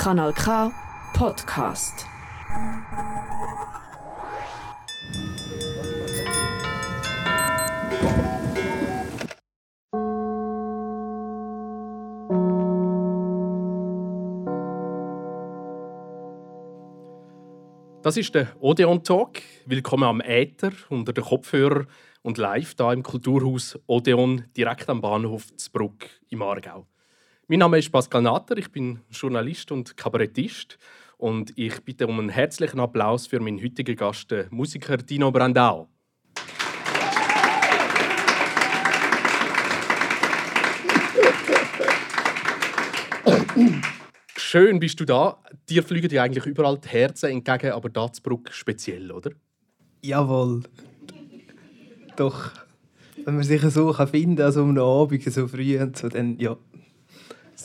Kanal K Podcast. Das ist der Odeon Talk. Willkommen am Äther, unter den Kopfhörer und live da im Kulturhaus Odeon, direkt am Bahnhof Zbruck im Aargau. Mein Name ist Pascal Natter, ich bin Journalist und Kabarettist und ich bitte um einen herzlichen Applaus für meinen heutigen Gast, den Musiker Dino Brandao. Schön bist du da. Dir fliegen ja eigentlich überall die Herzen entgegen, aber da Bruck speziell, oder? Jawohl. Doch. Wenn man sich so finden kann, also um einen Abend so früh und so, dann ja.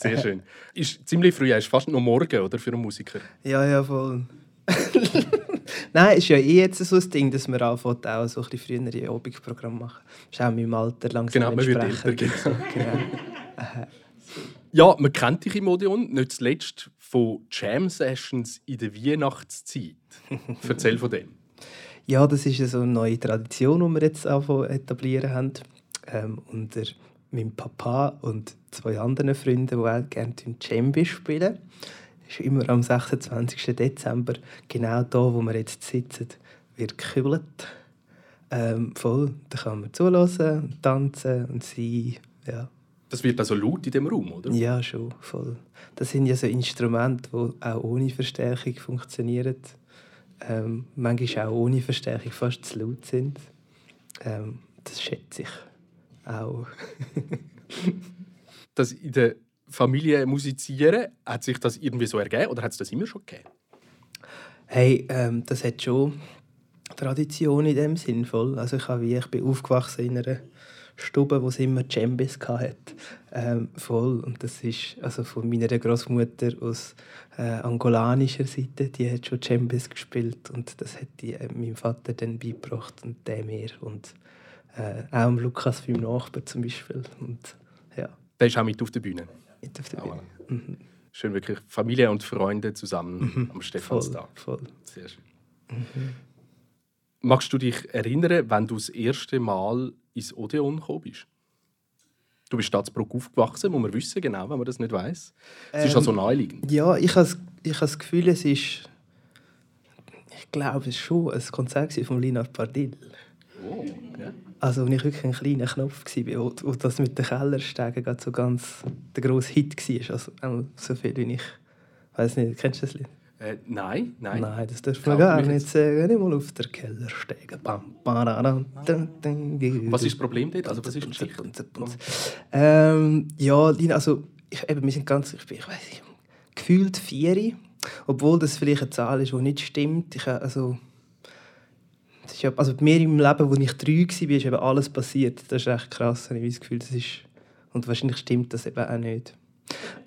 Sehr schön. Ist ziemlich früh, ist fast noch morgen, oder, für einen Musiker? Ja, ja, voll. Nein, ist ja eh jetzt so ein Ding, dass man anfängt, auch so ein bisschen früher Abendprogramm machen. Das ist auch in meinem Alter langsam Genau, man wird älter. Genau. genau. Ja, man kennt dich im Odeon, nicht zuletzt von Jam-Sessions in der Weihnachtszeit. Erzähl von dem. Ja, das ist so eine neue Tradition, die wir jetzt etablieren haben. Ähm, unter meinem Papa und zwei anderen Freunden, die auch gerne Djembe spielen. Das ist immer am 26. Dezember, genau da, wo wir jetzt sitzen, wird gekübelt. Ähm, voll, da kann man zulassen und tanzen und sein. Ja. Das wird also laut in dem Raum, oder? Ja, schon, voll. Das sind ja so Instrumente, die auch ohne Verstärkung funktionieren. Ähm, manchmal auch ohne Verstärkung fast zu laut sind. Ähm, das schätze ich auch. das in der Familie musizieren, hat sich das irgendwie so ergeben oder hat es das immer schon gegeben? Hey, ähm, das hat schon Tradition in dem Sinn voll. Also ich, habe, wie, ich bin aufgewachsen in einer Stube, wo es immer Djembes hatte. Ähm, voll. Und das ist also von meiner Großmutter aus äh, angolanischer Seite, die hat schon Djembes gespielt und das hat die, äh, meinem Vater dann beigebracht und der mir und äh, auch Lukas, meinem Nachbar zum Beispiel. Und, ja. Der ist auch mit auf der Bühne? Mit auf der Bühne. Ah, mhm. Schön, wirklich Familie und Freunde zusammen mhm. am Stephanstag. Voll, voll. Sehr schön. Mhm. Magst du dich erinnern, wenn du das erste Mal ins Odeon gekommen bist? Du bist Staatsbruck aufgewachsen, muss man wissen, genau, wenn man das nicht weiß. Es ähm, ist also naheliegend. Ja, ich habe ich das Gefühl, es ist. Ich glaube, es ist schon ein Konzert von Linard Pardil. Oh, ja. Also, als ich wirklich ein kleiner Knopf war, wo das mit den Kellersteigen so ganz der grosse Hit war. Also, so viel wie ich. weiß nicht, kennst du das Lied? Äh, nein, nein. Nein, das dürfen wir gar nicht sagen. Nicht mal auf der Keller steigen. Was ist das Problem dort? Also, was ist die ähm, Ja, also, ich, eben, wir sind ganz, ich, ich weiß nicht, gefühlt vier. Obwohl das vielleicht eine Zahl ist, die nicht stimmt. Ich, also, ist, also bei mir im Leben, als ich drei war, ist eben alles passiert. Das ist echt krass. Ich habe das Gefühl, das ist... Und wahrscheinlich stimmt das eben auch nicht.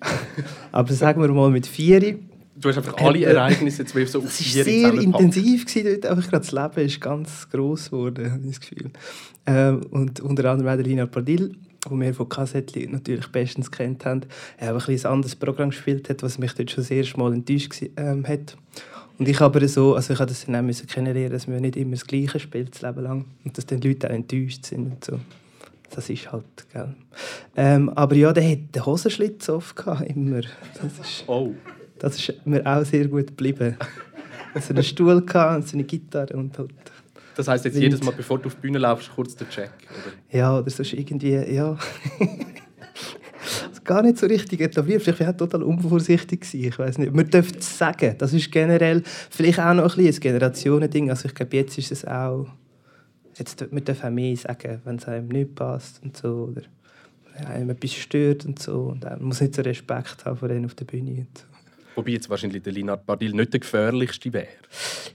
Aber sagen wir mal mit vier Du hast einfach alle Ereignisse zwölf so auf Es war sehr intensiv gewesen, dort. Einfach das Leben ist ganz gross geworden, habe ich das Gefühl. Ähm, und unter anderem auch Lina Pardil, wo wir von Kassettli natürlich bestens kennt haben, er ein, ein anderes Programm gespielt hat, was mich dort schon sehr mal enttäuscht ähm, hat. Und ich aber so, also ich habe das dann auch kennenlernen, dass man nicht immer das Gleiche spielt, das Leben lang. Und dass dann die Leute auch enttäuscht sind und so. Das ist halt, gell. Ähm, aber ja, der hat den Hosenschlitz oft gehabt, immer. Das ist, oh. Das ist mir auch sehr gut geblieben. so einen Stuhl und so eine Gitarre und halt das heißt jetzt Wind. jedes Mal, bevor du auf die Bühne laufst, kurz der Check, oder? Ja, oder sonst irgendwie, ja. gar nicht so richtig etabliert. Vielleicht war ich total unvorsichtig. Ich weiß nicht. Man dürfte es sagen. Das ist generell vielleicht auch noch ein, ein Generationending. Also ich glaube, jetzt ist es auch... Jetzt, man darf auch mehr sagen, wenn es einem nicht passt und so. Oder einem etwas stört und so. Und man muss nicht so Respekt haben vor denen auf der Bühne. Und so. Wobei jetzt wahrscheinlich der Linard Bardil nicht der gefährlichste wäre.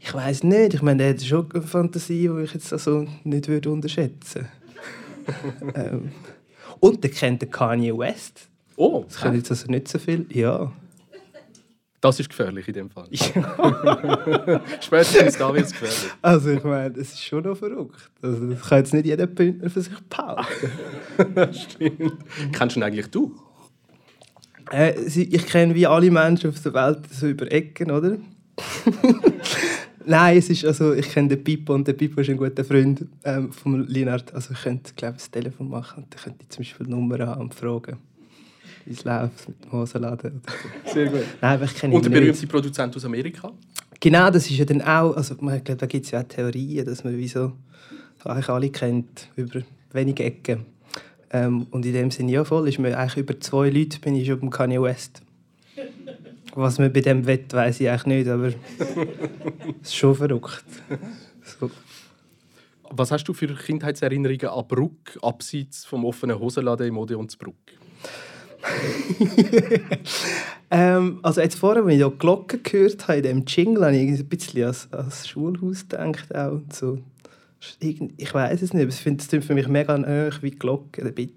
Ich weiß nicht. Ich meine, er hat schon eine Fantasie, die ich jetzt also nicht würde unterschätzen würde. ähm. Und der kennt den Kanye West. Oh, das können jetzt also nicht so viel. Ja. Das ist gefährlich in dem Fall. Ja. Spätestens da wird es gefährlich. Also ich meine, das ist schon noch verrückt. Also das kann jetzt nicht jeder Bündner für sich behaupten. Stimmt. Kennst du ihn eigentlich du? Äh, ich kenne wie alle Menschen auf der Welt so über Ecken, oder? Nein, es ist, also, ich kenne den Pippo und der Pippo ist ein guter Freund ähm, von Linard. Also ich könnte, glaube das Telefon machen und dann könnte ich zum Beispiel die Nummer haben und fragen, es läuft mit dem Hosenladen. Sehr gut. Nein, ich kenne Und der berühmte Produzent aus Amerika? Genau, das ist ja dann auch, also ich glaube, da gibt es ja auch Theorien, dass man wie so, eigentlich alle kennt, über wenige Ecken. Ähm, und in dem Sinne ja voll, ist mir eigentlich über zwei Leute bin ich schon beim Kanye West. Was man bei dem wett, weiß ich eigentlich nicht, aber es ist schon verrückt. So. Was hast du für Kindheitserinnerungen an Bruck, abseits vom offenen Hosenladen im Odeon zu Bruck? ähm, also jetzt vorher, als ich die Glocken gehört habe, in dem Jingle, habe ich ein bisschen an das Schulhaus gedacht. Auch. So. Ich weiß es nicht, aber ich finde es für mich mega nahe wie die Glocke, ein bisschen.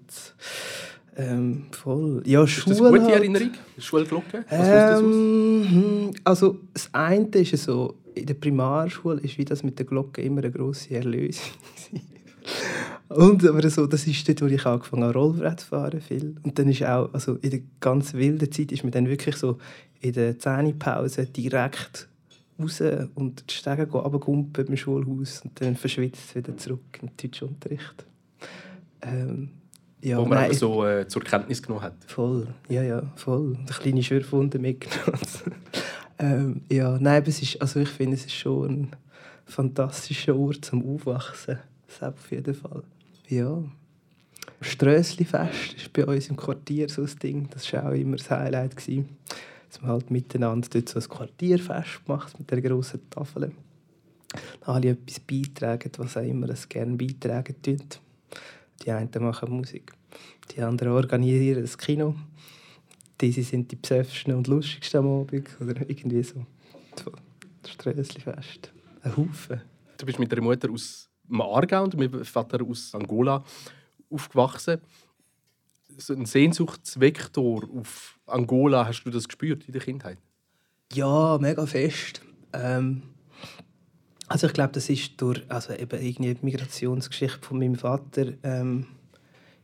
Ähm, voll. Ja, ist Schule das eine gute halt. Erinnerung? Schulglocke? Ähm, das also das eine ist so, in der Primarschule ist wie das mit der Glocke immer eine grosse Erlösung. Und aber so, das ist dort, wo ich angefangen habe, Rollbrett zu fahren. Viel. Und dann ist auch, also in der ganz wilden Zeit ist man dann wirklich so in der Zähnepause direkt raus und die Stege runtergumpen im Schulhaus und dann verschwitzt wieder zurück im Deutschunterricht. Ähm, ja, Wo man nein, so äh, zur Kenntnis genommen hat. Voll, ja, ja, voll. Und eine kleine Schürfwunde mitgenommen. ähm, ja, nein, aber es ist, also ich finde, es ist schon ein fantastischer Ort zum Aufwachsen. Das auf jeden Fall. Ja. Strössli-Fest ist bei uns im Quartier so ein Ding. Das war auch immer das Highlight. Gewesen. Dass man halt miteinander dort so ein Quartierfest macht mit der grossen Tafel. Da alle etwas beitragen, was auch immer es gerne beitragen tun. Die einen machen Musik, die anderen organisieren das Kino. Diese sind die psöffsten und lustigsten am Abend. Oder irgendwie so. Strössli-Fest. Ein Haufen. Du bist mit deiner Mutter aus im Aargau und meinem Vater aus Angola aufgewachsen. So ein Sehnsuchtsvektor auf Angola, hast du das gespürt in der Kindheit? Ja, mega fest. Ähm, also ich glaube, das ist durch also eben irgendwie die Migrationsgeschichte von meinem Vater ähm,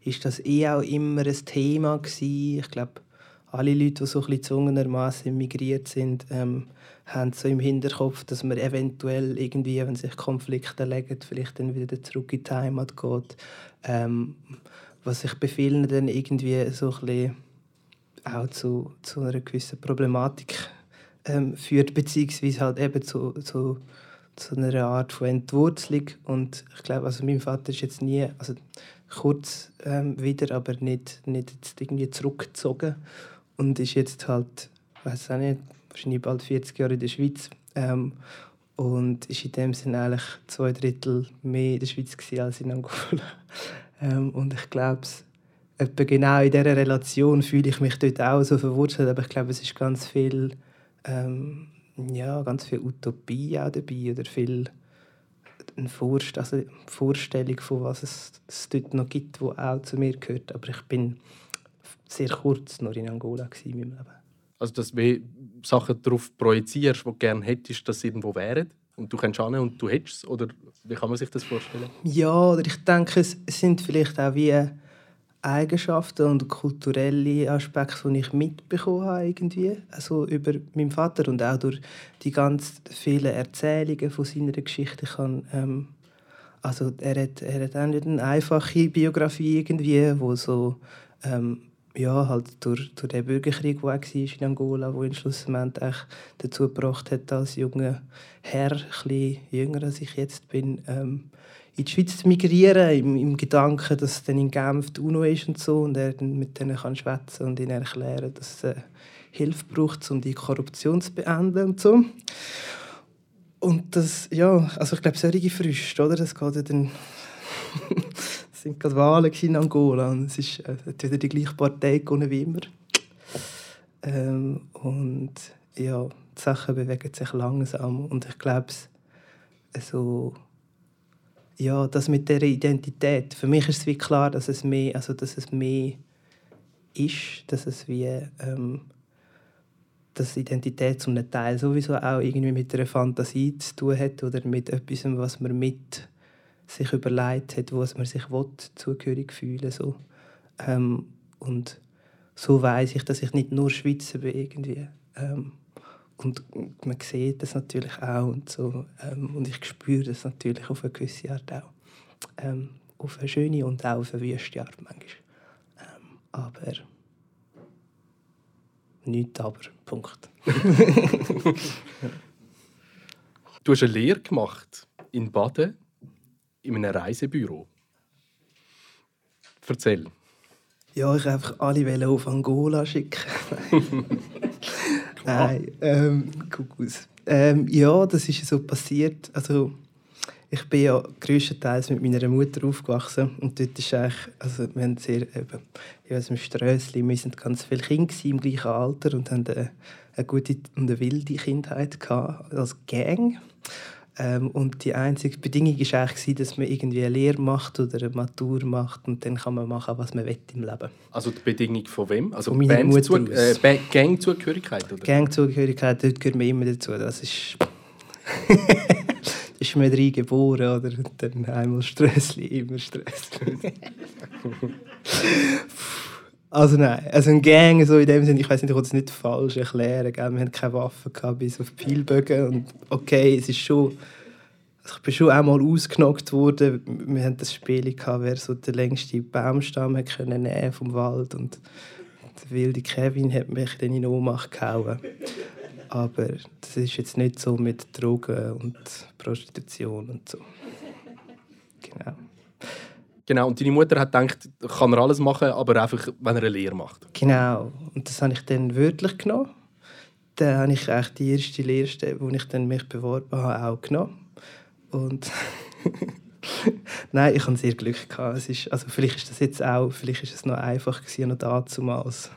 ist das eh auch immer ein Thema gewesen. Ich glaube, alle Leute, die so ein bisschen gezwungenermaßen migriert sind, ähm, haben so im Hinterkopf, dass man eventuell irgendwie, wenn sich Konflikte legen, vielleicht dann wieder zurück in die Heimat geht. Ähm, was sich bei vielen dann irgendwie so ein bisschen auch zu, zu einer gewissen Problematik ähm, führt, beziehungsweise halt eben zu, zu, zu einer Art von Entwurzelung. Und ich glaube, also mein Vater ist jetzt nie, also kurz ähm, wieder, aber nicht, nicht jetzt irgendwie zurückgezogen und ist jetzt halt, weiß auch nicht, wahrscheinlich bald 40 Jahre in der Schweiz. Ähm, und ist in dem Sinne eigentlich zwei Drittel mehr in der Schweiz als in Angola. ähm, und ich glaube, genau in dieser Relation fühle ich mich dort auch so verwurzelt. Aber ich glaube, es ist ganz viel, ähm, ja, ganz viel Utopie auch dabei oder viel eine Vorst also Vorstellung von was es, es dort noch gibt, wo auch zu mir gehört. Aber ich bin sehr kurz nur in Angola in meinem Leben. Also, dass du Sachen darauf projizierst, die du gerne hättest, dass sie irgendwo wären? Und du kannst hin und du hättest es? Oder wie kann man sich das vorstellen? Ja, oder ich denke, es sind vielleicht auch wie Eigenschaften und kulturelle Aspekte, die ich mitbekommen habe irgendwie. Also über meinen Vater und auch durch die ganz vielen Erzählungen von seiner Geschichte. Ich kann, ähm, also er hat, er hat auch nicht eine einfache Biografie irgendwie, wo so ähm, ja, halt durch, durch den Bürgerkrieg, der war in Angola, der ihn schlussendlich dazu gebracht hat, als junger Herr, ein jünger als ich jetzt bin, ähm, in die Schweiz zu migrieren, im, im Gedanken, dass dann in Genf die UNO ist und so und er dann mit denen kann schwätzen und ihnen erklären, dass es äh, Hilfe braucht, um die Korruption zu beenden und so. Und das, ja, also ich glaube, solche Früchte, oder, das geht ja dann sind gerade Wahlen in Angola und es ist äh, wieder die gleiche Partei gewonnen wie immer. Ähm, und ja, die Sachen bewegen sich langsam und ich glaube, also, ja, das mit der Identität, für mich ist es wie klar, dass es mehr, also dass es mehr ist, dass es wie ähm, dass Identität zum Teil sowieso auch irgendwie mit einer Fantasie zu tun hat oder mit etwas, was man mit sich überlegt hat, wo man sich will, zugehörig fühlen so. Ähm, und so weiß ich, dass ich nicht nur Schweizer bin irgendwie. Ähm, und man sieht das natürlich auch und so. Ähm, und ich spüre das natürlich auf eine gewisse Art auch. Ähm, auf eine schöne und auch auf eine wüste Art manchmal. Ähm, aber nichts aber. Punkt. du hast eine Lehre gemacht in Baden in einem Reisebüro. Erzähl. Ja, ich einfach alle auf Angola schicken. Nein, ähm, Kuckucks. Ähm, ja, das ist so passiert. Also, ich bin ja größtenteils mit meiner Mutter aufgewachsen und dort ist eigentlich, also wir haben sehr, eben, ja, also im Strössli, wir sind ganz viele Kinder im gleichen Alter und haben eine, eine gute und eine wilde Kindheit gehabt, als Gang. Ähm, und die einzige Bedingung war eigentlich, dass man irgendwie eine Lehre macht oder eine Matur macht und dann kann man machen, was man will im Leben. Also die Bedingung von wem? Also von meiner Mutter äh, Gangzugehörigkeit? Gangzugehörigkeit, dort gehört man immer dazu. Das ist... ist man drei geboren oder dann einmal Stressli, immer Stressli. Also nein, also ein Gang so in dem Sinne, ich weiß nicht, ich will es nicht falsch erklären, gell? wir hatten keine Waffen gehabt, bis auf Pfeilbögen und okay, es ist schon, also ich bin schon einmal ausgenockt worden, wir hatten das Spiel gehabt, wer so den längsten Baumstamm hat können nehmen vom Wald und der wilde Kevin hat mich dann in Ohnmacht gehauen. Aber das ist jetzt nicht so mit Drogen und Prostitution und so. Genau. Genau, und deine Mutter hat gedacht, kann er alles machen, aber einfach, wenn er eine Lehre macht. Genau, und das habe ich dann wörtlich genommen. Dann habe ich eigentlich die erste Lehrstelle, wo ich dann mich beworben habe, auch genommen. Und Nein, ich hatte sehr Glück. Gehabt. Es ist, also vielleicht ist das jetzt auch, vielleicht ist es noch einfach gewesen, noch damals.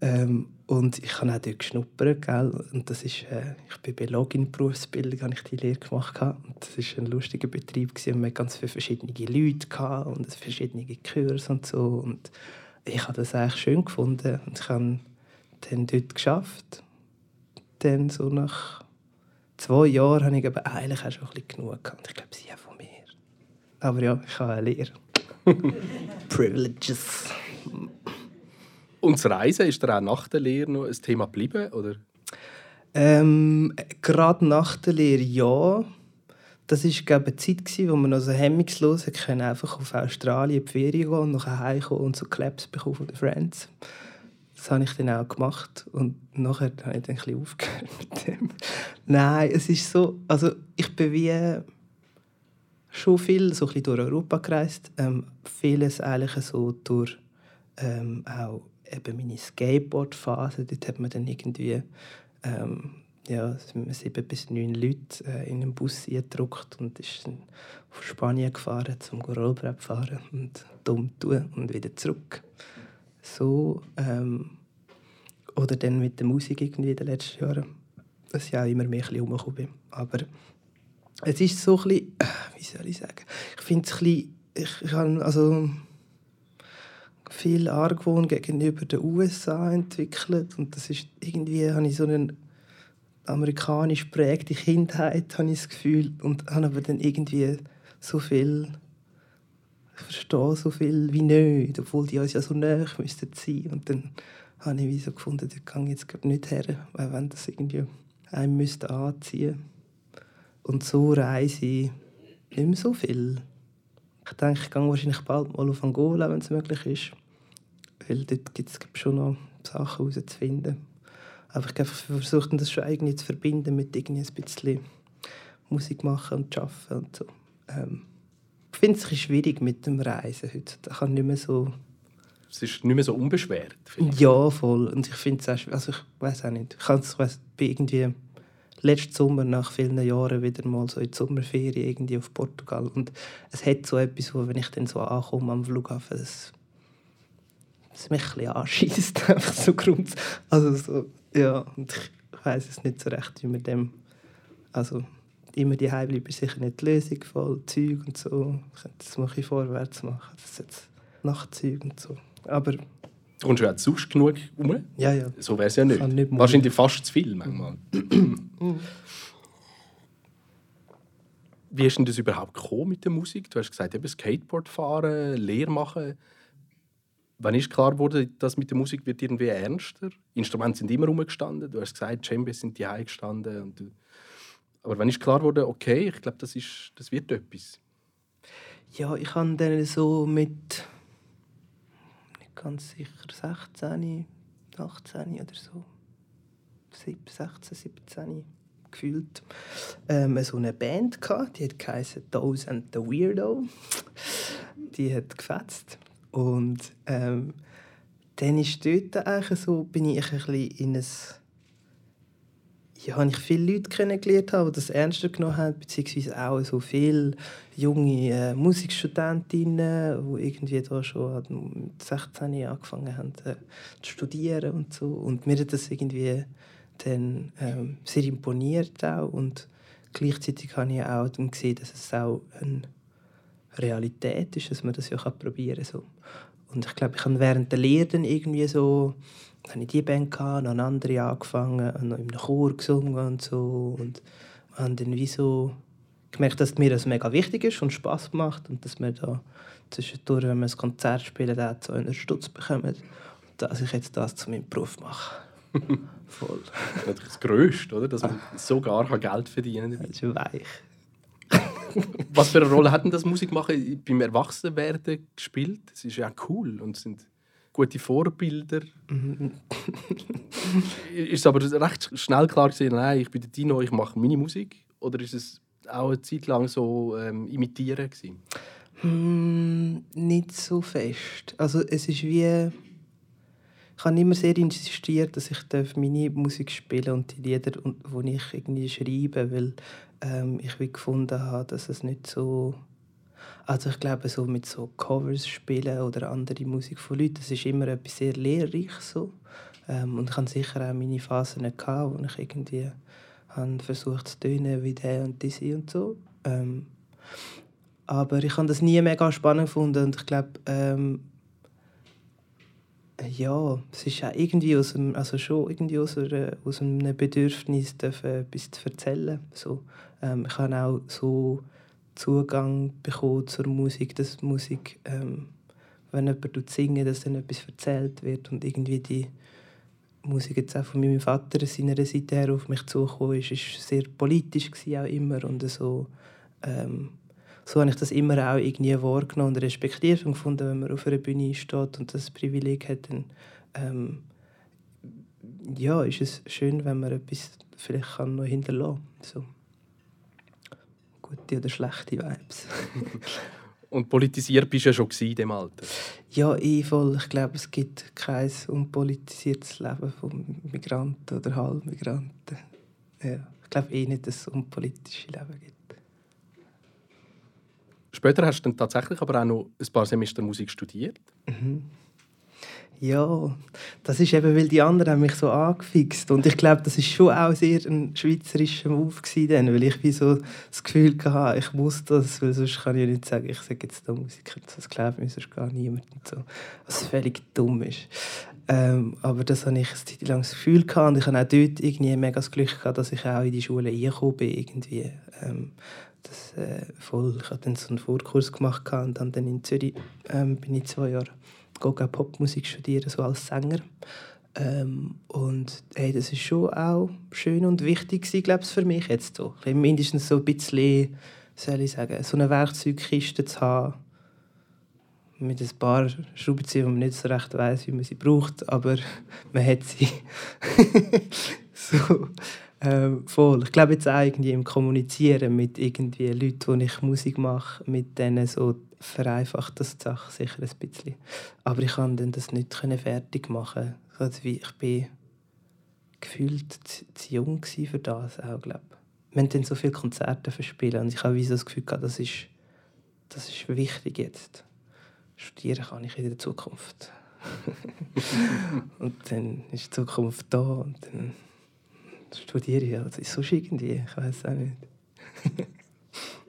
Ähm, und ich habe auch dort geschnuppert, gell? Und das ist, äh, ich bin bei Login-Berufsbildung, habe ich die Lehre gemacht. Und das war ein lustiger Betrieb. Gewesen. Wir hatten ganz viele verschiedene Leute gehabt und verschiedene Kurs und so. Und ich habe das eigentlich schön gefunden. Und ich habe dann dort geschafft. Dann so nach zwei Jahren habe ich aber eigentlich auch schon ein bisschen genug gehabt. Ich glaube, sie haben von mir. Aber ja, ich habe eine Lehre. Privileges. Und das Reisen, ist da auch nach der Lehre noch ein Thema geblieben? Oder? Ähm, Gerade nach der Lehre ja. Das war eine Zeit, gewesen, wo man noch so hemmungslos können, einfach auf Australien die Ferien gehen und nachher heimkommen und so Claps bekommen von den Friends. Das habe ich dann auch gemacht und nachher habe ich dann ein bisschen aufgehört mit dem. Nein, es ist so, also ich bin wie schon viel so ein bisschen durch Europa gereist, ähm, vieles eigentlich so durch ähm, auch eben meine Skateboard-Phase, dort hat man dann irgendwie ähm, ja, sieben bis neun Leute äh, in einen Bus gedruckt und ist dann auf Spanien gefahren, zum Rollbrett fahren und dumm tun und wieder zurück. So, ähm, oder dann mit der Musik irgendwie in den letzten Jahren, dass ich auch immer mehr ein bin. Aber es ist so ein bisschen, wie soll ich sagen, ich finde es ein bisschen, ich, ich habe, also viel Argwohn gegenüber den USA entwickelt und das ist irgendwie habe ich so eine amerikanisch prägte Kindheit habe ich das Gefühl und habe aber dann irgendwie so viel ich verstehe so viel wie nicht, obwohl die uns ja so nah müssten sein und dann habe ich wie so gefunden, ich jetzt nicht her, weil wenn das irgendwie einem müsste anziehen und so reise ich nicht mehr so viel. Ich denke, ich gehe wahrscheinlich bald mal auf Angola, wenn es möglich ist. Weil dort gibt es schon noch Sachen herauszufinden. Aber ich versuche das schon irgendwie zu verbinden mit irgendwie ein bisschen Musik machen und arbeiten und so. Ähm, ich finde es schwierig mit dem Reisen heute. Da kann nicht mehr so... Es ist nicht mehr so unbeschwert. Ja, voll. Und ich finde es auch Also ich weiß auch nicht. Ich, ich weiss, bin irgendwie letzten Sommer nach vielen Jahren wieder mal so in die Sommerferien irgendwie auf Portugal. Und es hat so etwas, wo, wenn ich dann so ankomme am Flughafen, das, das mich ein bisschen anschießt. Einfach so Grund. Also so, ja, und ich weiß es nicht so recht, wie man dem... Also immer die bleiben ist sicher nicht die Lösung, voll Zeug und so. Ich könnte das mal ein vorwärts machen. Das ist jetzt Nachtzeug und so. Aber Du kommst ja auch sonst genug rum. Ja, ja. So wäre es ja nicht. nicht Wahrscheinlich fast zu viel manchmal. Wie ist denn das überhaupt gekommen mit der Musik? Du hast gesagt, eben Skateboard fahren, Lehre machen. Wann ist klar geworden, dass mit der Musik wird irgendwie ernster? Instrumente sind immer rumgestanden. Du hast gesagt, Cembes sind die gestanden. Und. Aber wann ist klar geworden, okay, ich glaube, das, das wird etwas? Ja, ich habe dann so mit nicht ganz sicher 16, 18 oder so, 16, 17 gefühlt, ähm, so eine Band gehabt, die hat geheißen Those and the Weirdo. Die hat gefetzt und ähm, dann ist dort eigentlich so, bin ich ein bisschen in ein ja, habe ich viele Leute kennengelernt, die das ernster genommen haben, beziehungsweise auch so viele junge äh, Musikstudentinnen, die irgendwie da schon mit 16 Jahren angefangen haben äh, zu studieren und so. Und mir hat das irgendwie dann ähm, sehr imponiert auch und gleichzeitig habe ich auch dann gesehen, dass es auch eine Realität ist, dass man das ja probieren kann. So. Und ich glaube, ich habe während der Lehre irgendwie so habe ich die Band gehabt, noch eine andere angefangen, und noch in einem Chor gesungen und so und habe dann wie so gemerkt, dass mir das mega wichtig ist und Spaß macht und dass wir da zwischendurch, wenn wir ein Konzert spielen, auch so einen Stutz bekommen und dass ich jetzt das zu meinem Beruf mache. Voll. Das ist das Größte, oder? dass man sogar Geld verdienen kann. Das ist weich. Was für eine Rolle hat denn das Musikmachen beim Erwachsenwerden gespielt? Es ist ja cool und sind gute Vorbilder. Mhm. ist aber recht schnell klar gesehen, nein, ich bin der Dino, ich mache meine Musik? Oder ist es auch eine Zeit lang so ähm, imitieren gewesen? Mm, nicht so fest. Also es ist wie ich habe immer sehr insistiert, dass ich meine Musik spielen und die Lieder, die ich irgendwie schreibe, weil ähm, ich wie gefunden habe, dass es nicht so also ich glaube, so mit so Covers spielen oder andere Musik von Leuten, das ist immer etwas sehr lehrreich so. Ähm, und ich hatte sicher auch meine Phasen, gehabt, wo ich irgendwie habe versucht zu tönen wie der und diese und so. Ähm, aber ich habe das nie mega spannend gefunden und ich glaube, ähm, ja, es ist auch irgendwie aus einem, also schon irgendwie aus, einer, aus einem Bedürfnis, etwas zu erzählen. So, ähm, ich habe auch so Zugang bekommen zur Musik, dass Musik, ähm, wenn jemand singen dass dann etwas erzählt wird und irgendwie die Musik jetzt auch von meinem Vater seiner Seite her auf mich zugekommen ist, ist sehr politisch auch immer und so, ähm, so habe ich das immer auch irgendwie wahrgenommen und respektiert und gefunden, wenn man auf einer Bühne steht und das Privileg hat, dann ähm, ja, ist es schön, wenn man etwas vielleicht kann noch hinterlassen kann. So gute oder schlechte Vibes. Und politisiert bist du ja schon in dem Alter? Ja, ich voll. Ich glaube, es gibt kein unpolitisiertes Leben von Migranten oder Halbmigranten. Ja, ich glaube eh nicht, dass es unpolitische Leben gibt. Später hast du dann tatsächlich aber auch noch ein paar Semester Musik studiert. Mhm. Ja, das ist eben, weil die anderen haben mich so angefixt und ich glaube, das ist schon auch sehr ein schweizerischer Move gewesen, weil ich wie so das Gefühl hatte, ich muss das, weil sonst kann ich nicht sagen, ich sage jetzt da Musiker, das glaubt mir sonst gar niemand und so, was völlig dumm ist. Ähm, aber das habe ich eine Zeit lang das Gefühl gehabt und ich habe auch dort irgendwie mega das Glück gehabt, dass ich auch in die Schule reingekommen bin irgendwie. Ähm, das, äh, voll, ich habe dann so einen Vorkurs gemacht und dann in Zürich ähm, bin ich zwei Jahre gehe Popmusik studieren, so als Sänger. Ähm, und hey, das ist schon auch schön und wichtig glaube für mich jetzt so. Mindestens so ein bisschen, soll ich sagen, so eine Werkzeugkiste zu haben, mit ein paar Schraubenzieher, wo man nicht so recht weiß, wie man sie braucht, aber man hat sie. so, ähm, voll. Ich glaube jetzt auch irgendwie im Kommunizieren mit irgendwie Leuten, die ich Musik mache, mit denen so vereinfacht das die Sache sicher ein bisschen. Aber ich konnte das nicht fertig machen. Also ich bin gefühlt zu, jung für das auch, glaube Wir haben dann so viele Konzerte verspielen und ich habe so das Gefühl gehabt, das ist, das ist wichtig jetzt. Studieren kann ich in der Zukunft. und dann ist die Zukunft da und dann studiere ich. Also sonst irgendwie, ich weiß auch nicht.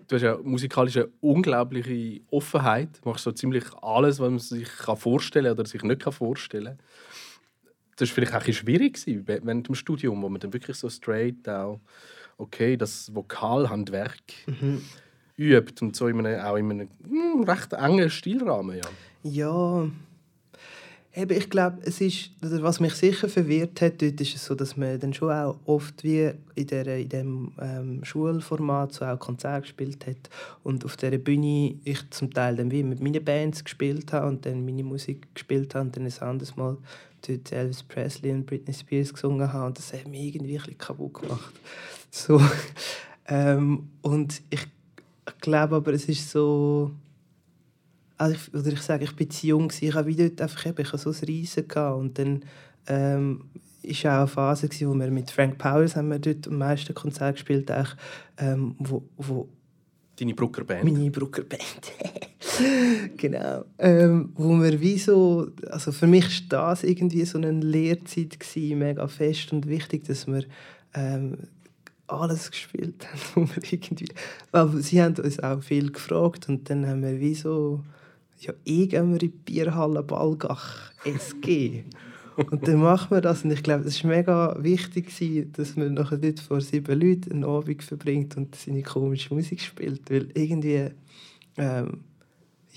du hast ja musikalisch eine unglaubliche Offenheit. Du machst so ziemlich alles, was man sich vorstellen kann oder sich nicht vorstellen kann. Das war vielleicht auch ein schwierig während dem Studium, wo man dann wirklich so straight auch, okay, das Vokalhandwerk mhm. übt und so in einem, auch in einem hm, recht engen Stilrahmen. Ja. ja, Eben, ich glaube, es ist, was mich sicher verwirrt hat, dort ist es so, dass man dann schon auch oft wie in, der, in ähm, Schulformat so auch Konzerte gespielt hat und auf dieser Bühne ich zum Teil dann wie mit meinen Bands gespielt habe und dann meine Musik gespielt habe und dann ein anderes Mal dort Elvis Presley und Britney Spears gesungen habe und das hat mich irgendwie ein kaputt gemacht. So, ähm, und ich glaube aber, es ist so also ich, oder ich sage, ich bin zu jung, ich habe dort einfach eben, ich so ein Reisen gehabt. und dann ähm, ist auch eine Phase, gewesen, wo wir mit Frank Powers haben wir dort am meisten Konzert gespielt, auch, ähm, wo, wo Deine Brucker Band? Meine Brucker Band. genau. Ähm, wo wir wie so, also für mich war das irgendwie so eine Lehrzeit gewesen, mega fest und wichtig, dass wir ähm, alles gespielt haben, wo wir irgendwie, weil sie haben uns auch viel gefragt und dann haben wir wie so ja, ich gehe in die Bierhalle Balgach, SG. und dann machen wir das. Und ich glaube, es war mega wichtig, dass man nachher dort vor sieben Leuten einen Abend verbringt und seine komische Musik spielt. Weil irgendwie, ähm,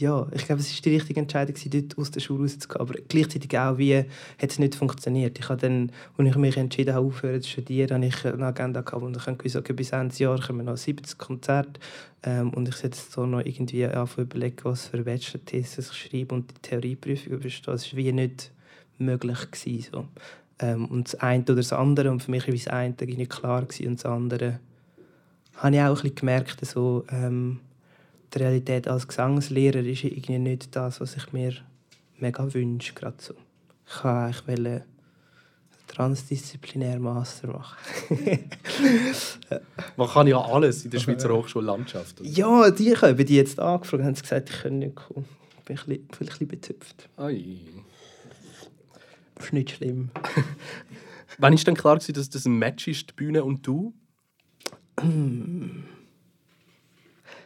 ja, ich glaube, es war die richtige Entscheidung, dort aus der Schule rauszugehen. Aber gleichzeitig auch, wie hat es nicht funktioniert. Ich habe dann, als ich mich entschieden habe, aufhören zu studieren, habe ich eine Agenda gehabt und ich habe gesagt, okay, bis Ende Jahr kommen noch 70 Konzerte. Ähm, und ich sollte so noch irgendwie überlegen, was für Bachelor-Thesis ich schreibe und die Theorieprüfung überstehe. Das war wie nicht möglich. Gewesen, so. Ähm, und das eine oder das andere. Und für mich war das eine nicht klar gewesen, und das andere habe ich auch ein bisschen gemerkt, so, ähm, die Realität als Gesangslehrer ist irgendwie nicht das, was ich mir mega wünsche. Gerade so. Ich wollte transdisziplinär Master machen. Man kann ja alles in der Schweizer Hochschullandschaft. Oder? Ja, die haben die jetzt angefragt haben gesagt, ich kann nicht kommen. Ich bin ein bisschen, ein bisschen bezüpft. Ei. Das ist nicht schlimm. Wann war denn klar, dass das ein Match ist, die Bühne und du?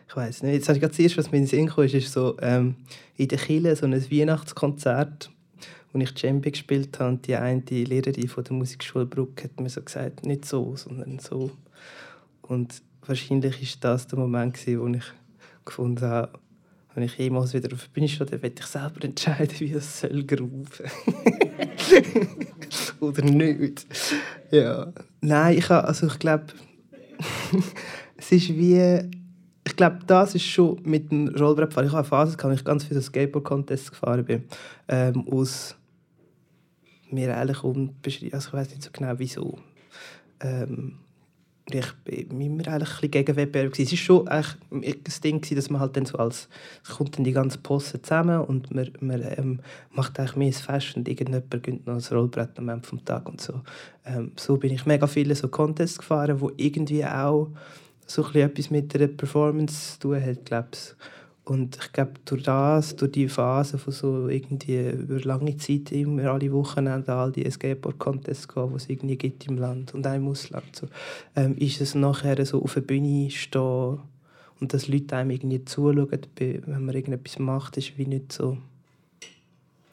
ich weiß nicht, jetzt habe ich gerade das erste, was mir in den Sinn kam, ist, ist so ähm, in der Kille so ein Weihnachtskonzert, wo ich Djembe gespielt habe und die eine Lehrerin von der Musikschule Bruck hat mir so gesagt, nicht so, sondern so. Und wahrscheinlich ist das der Moment, gewesen, wo ich gefunden habe, wenn ich jemals wieder auf der Bühne stehe, dann werde ich selber entscheiden, wie es soll. Oder nicht. Ja. Nein, ich, habe, also ich glaube, es ist wie ich glaube, das ist schon mit dem Rollbrettfahren. Ich habe eine Phase, wo ich ganz viele Skateboard-Contests gefahren bin. Ähm, aus mir eigentlich unbeschrieben. Also ich weiß nicht so genau wieso. Ähm, ich bin immer eigentlich ein gegen Wettbewerb. Es war schon das Ding, dass man halt dann so als es kommt dann die ganze Posse zusammen und man, man ähm, macht eigentlich mehr ein Fest und irgendjemand gönnt noch das Rollbrett am Ende des Tages so. Ähm, so bin ich mega viele so Contests gefahren, wo irgendwie auch so etwas mit der Performance zu tun hat, glaube Und ich glaube, durch das, durch die Phase von so irgendwie über lange Zeit immer alle Wochenende all die Skateboard-Contests gehen, die es irgendwie gibt im Land und auch im Ausland, so, ähm, ist es nachher so auf der Bühne stehen und dass Leute einem irgendwie zuschauen, wenn man irgendetwas macht, ist wie nicht so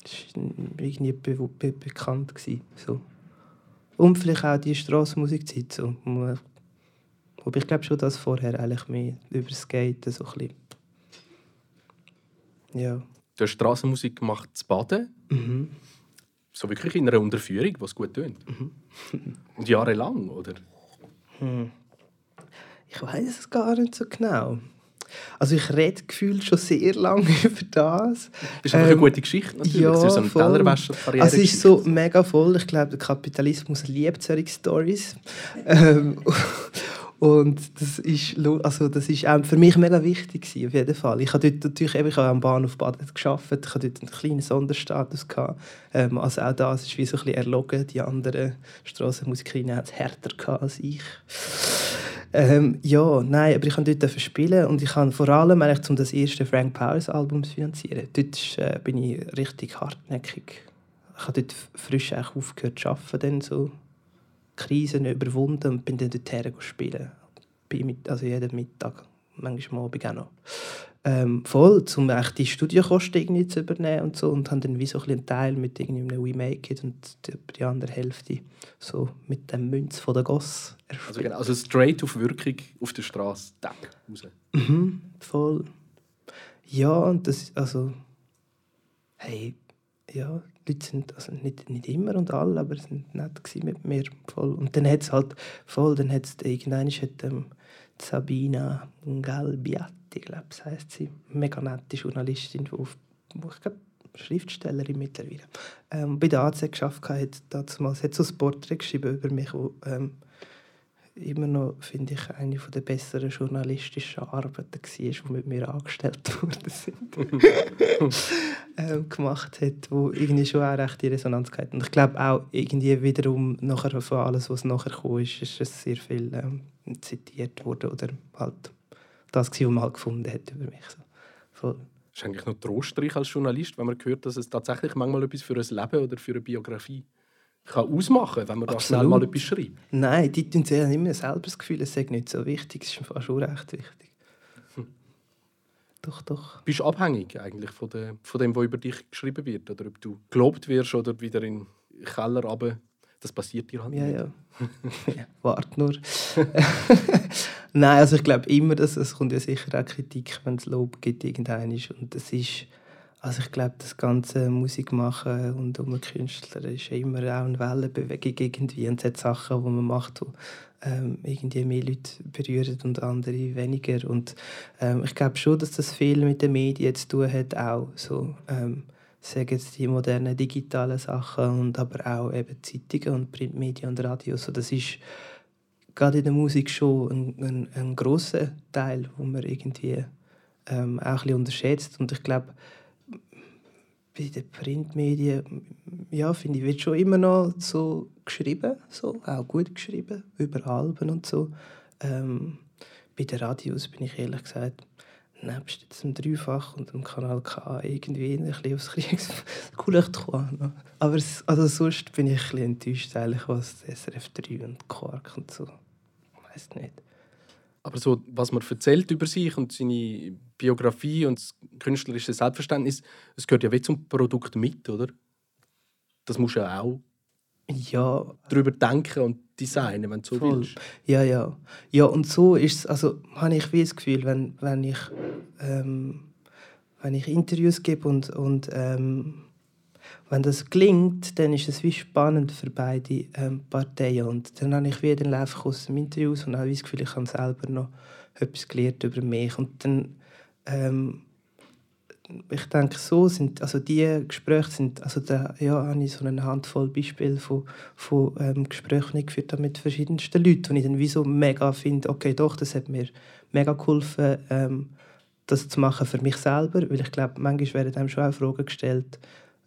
ist irgendwie be be bekannt gewesen, so. Und vielleicht auch die Strassenmusikzeit, so, Wobei ich glaube schon, dass vorher eigentlich mehr über das Skaten so ein bisschen... Ja. Du hast Strassenmusik gemacht zu Baden. Mhm. So wirklich in einer Unterführung, was gut tönt. Mhm. Und jahrelang, oder? Hm. Ich weiß es gar nicht so genau. Also ich rede gefühlt schon sehr lange über das. Das ist ähm, eine gute Geschichte natürlich. Ja, das ist so eine. Also es ist so mega voll. Ich glaube, der Kapitalismus liebt solche Stories. ähm, und das ist, also das ist für mich mega wichtig gewesen, auf jeden Fall. Ich habe dort natürlich eben, ich habe am Bahnhof Baden gearbeitet, ich hatte dort einen kleinen Sonderstatus gehabt. Ähm, also auch das ist wie so ein bisschen erlogen. Die anderen Strassenmusikerinnen haben es härter als ich. Ähm, ja, nein, aber ich kann dort spielen und ich kann vor allem eigentlich, um das erste Frank Powers Album zu finanzieren. Dort äh, bin ich richtig hartnäckig. Ich habe dort frisch aufgehört zu arbeiten, dann so Krisen überwunden und bin dann dorthin spielen. Also jeden Mittag, manchmal Abend auch noch. Ähm, voll, um echt die Studienkosten irgendwie zu übernehmen und so. Und haben dann wie so ein Teil mit irgendwie einem We Make It und die, andere Hälfte so mit dem Münz von der Goss Also, genau, also straight auf Wirkung auf der Straße, raus. Mhm, voll. Ja, und das, also, hey, ja, Leute sind, also nicht, nicht immer und alle, aber sind nett mit mir. Voll. Und dann hat es halt voll, dann hat es irgendwann hat, ähm, Sabina Galbiati, glaube ich, heisst sie, mega nette Journalistin, die, auf, ich glaube, Schriftstellerin mittlerweile, ähm, bei der AZ geschafft hat, damals, hat so ein Porträt geschrieben über mich, wo ähm, immer noch, finde ich, eine der besseren journalistischen Arbeiten war, die mit mir angestellt worden sind. ähm, gemacht hat, wo irgendwie schon auch recht die Resonanz hatte. Und ich glaube auch irgendwie wiederum nachher von alles, was nachher kam, ist, ist es sehr viel ähm, zitiert worden oder halt das, was man halt gefunden hat über mich. So. Voll. Das ist eigentlich noch trostreich als Journalist, wenn man hört, dass es tatsächlich manchmal etwas für ein Leben oder für eine Biografie kann ausmachen wenn man da schnell mal etwas schreibt. Nein, die haben immer selber das Gefühl, es sei nicht so wichtig. Es ist fast schon recht wichtig. Hm. Doch, doch. Bist du abhängig eigentlich von, de, von dem, was über dich geschrieben wird? Oder ob du gelobt wirst oder wieder in den Keller runter? Das passiert dir halt ja, nicht. Ja, ja. Warte nur. Nein, also ich glaube immer, dass es kommt ja sicher auch Kritik, wenn es Lob gibt irgendein und das ist also ich glaube, das ganze Musikmachen und um Künstler ist immer auch eine Wellenbewegung irgendwie. Und es hat Sachen, die man macht, die ähm, irgendwie mehr Leute berühren und andere weniger. Und ähm, ich glaube schon, dass das viel mit den Medien zu tun hat, auch so, ähm, sagen jetzt die modernen digitalen Sachen und aber auch eben Zeitungen und Printmedien und Radio. So, das ist gerade in der Musik schon ein, ein, ein grosser Teil, wo man irgendwie ähm, auch ein bisschen unterschätzt. Und ich glaube, bei den Printmedien, ja, finde ich, wird schon immer noch so geschrieben, so, auch gut geschrieben, über Alben und so. Ähm, bei den Radios bin ich ehrlich gesagt, nebst dem Dreifach und dem Kanal K irgendwie ein bisschen aufs Kriegskulicht gekommen. Aber es, also sonst bin ich ein bisschen enttäuscht, eigentlich, was SRF 3 und Quark und so. Ich weiß nicht. Aber so, was man erzählt über sich und seine Biografie und das künstlerische Selbstverständnis, es gehört ja wie zum Produkt mit, oder? Das musst du ja auch ja. darüber denken und designen, wenn du so Voll. willst. Ja, ja. Ja, und so ist es, also habe ich wie das Gefühl, wenn, wenn, ich, ähm, wenn ich Interviews gebe und, und ähm, wenn das gelingt, dann ist es wie spannend für beide ähm, Parteien. Und dann habe ich wieder den Lauf aus dem Interview und habe das Gefühl, ich habe selber noch etwas gelernt über mich. Und dann, ähm, ich denke, so sind, also die Gespräche sind, also da ja, habe ich so eine Handvoll Beispiele von, von ähm, Gesprächen geführt mit verschiedensten Leuten, und ich dann wie so mega finde, okay, doch, das hat mir mega geholfen, ähm, das zu machen für mich selber, weil ich glaube, manchmal werden einem schon auch Fragen gestellt,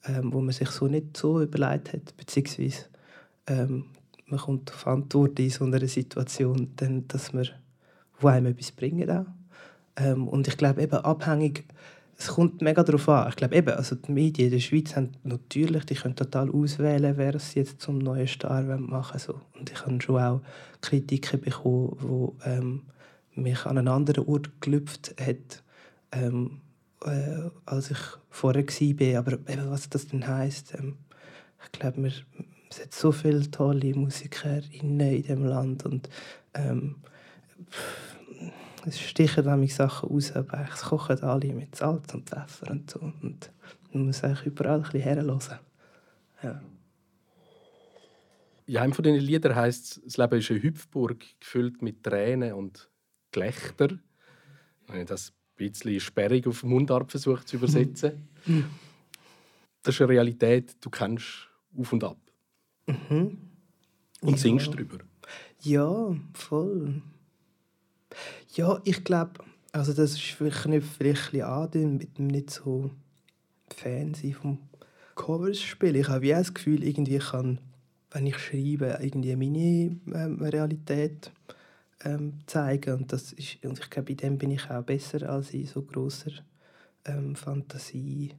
ähm, wo man sich so nicht so überlegt hat, beziehungsweise ähm, man kommt auf Antwort in so einer Situation, dann, dass man wo einem etwas bringt auch. Ähm, und ich glaube eben abhängig, es kommt mega darauf an. Ich glaube eben, also die Medien in der Schweiz haben natürlich, die können total auswählen, wer es jetzt zum neuen Star machen so. Und ich habe schon auch Kritiken bekommen, wo ähm, mich an einen anderen Ort gelüpft hat, ähm, äh, als ich vorher war. Aber eben, was das denn heisst, ähm, ich glaube, es hat so viele tolle Musiker in diesem Land und ähm, es stichen nämlich Sachen raus, aber es kochen alle mit Salz und Pfeffer und so. Und man muss eigentlich überall ein bisschen herhören. Ja. Ja, einem von diesen Liedern heisst das Leben ist eine Hüpfburg, gefüllt mit Tränen und Gelächter. Wenn ich das bisschen sperrig auf Mundart versucht zu übersetzen. Mhm. Das ist eine Realität, du kennst auf und ab. Mhm. Und ja. singst darüber. Ja, voll. Ja, ich glaube, also das ist vielleicht nicht vielleicht ein mit dem nicht so Fan sein vom Coverspiel. Ich habe ja das Gefühl, irgendwie kann, wenn ich schreibe, irgendwie meine ähm, Realität ähm, zeigen. Und, das ist, und ich glaube, in dem bin ich auch besser als in so großer ähm, Fantasie.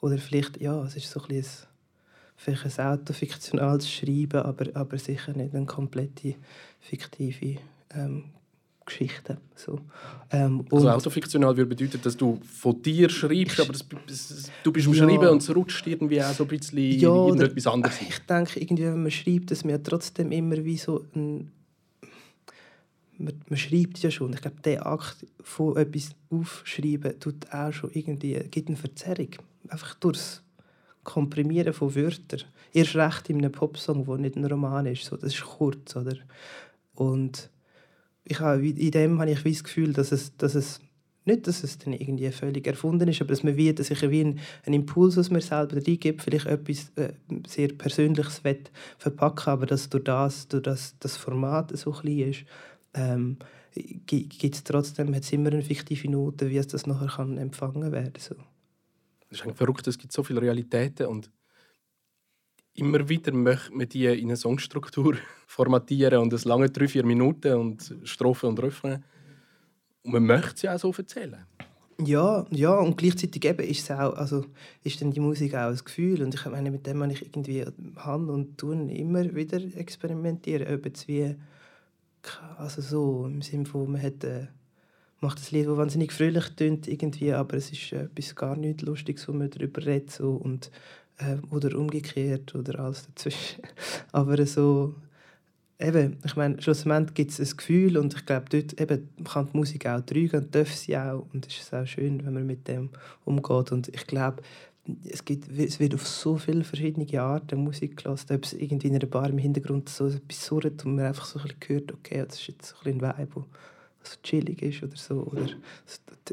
Oder vielleicht, ja, es ist so ein, bisschen vielleicht ein autofiktionales Schreiben, aber, aber sicher nicht eine komplette fiktive ähm, Geschichte. So. Ähm, also autofiktional würde bedeuten, dass du von dir schreibst, aber das, das, du bist am ja, Schreiben und es rutscht irgendwie auch so ein bisschen ja, in etwas anderes. Ich denke, irgendwie, wenn man schreibt, dass man trotzdem immer wie so ein man, man schreibt ja schon. Ich glaube, der Akt von etwas aufschreiben tut auch schon irgendwie, gibt eine Verzerrung. Einfach durchs Komprimieren von Wörtern. Erst recht in einem Popsong, der nicht ein Roman ist. So, das ist kurz, oder? Und ich habe, in dem habe ich das Gefühl, dass es, dass es nicht, dass es dann irgendwie völlig erfunden ist, aber dass man wie, dass ich wie einen, einen Impuls aus mir selber reingibt, vielleicht etwas äh, sehr Persönliches verpacken aber dass durch das, durch das, das Format so klein ist, ähm, gibt es trotzdem hat's immer eine fiktive Note, wie es das nachher kann empfangen werden so. Das ist eigentlich verrückt, es gibt so viele Realitäten und immer wieder möchte man die in eine Songstruktur formatieren und es lange drei, vier Minuten und Strophe und Refrain. Und man möchte sie auch so erzählen. Ja, ja, und gleichzeitig eben ist, es auch, also ist dann die Musik auch ein Gefühl. Und ich meine, mit dem habe ich irgendwie Hand und Tun immer wieder experimentieren. Ob jetzt wie, also so im Sinne von, man hat, äh, macht das Lied, das wahnsinnig fröhlich tönt irgendwie, aber es ist äh, etwas gar nicht Lustiges, wo man darüber redet. So, und, äh, oder umgekehrt oder alles dazwischen. aber so, eben, ich meine, schlussendlich gibt es ein Gefühl und ich glaube, dort eben kann die Musik auch trügen und darf sie auch und es ist auch schön, wenn man mit dem umgeht und ich glaube, es, gibt, es wird auf so viele verschiedene Arten Musik gelassen, ob es irgendwie in einer Bar im Hintergrund so etwas surrt und man einfach so ein bisschen hört, okay, das ist jetzt ein, ein Vibe, so chillig ist oder so oder,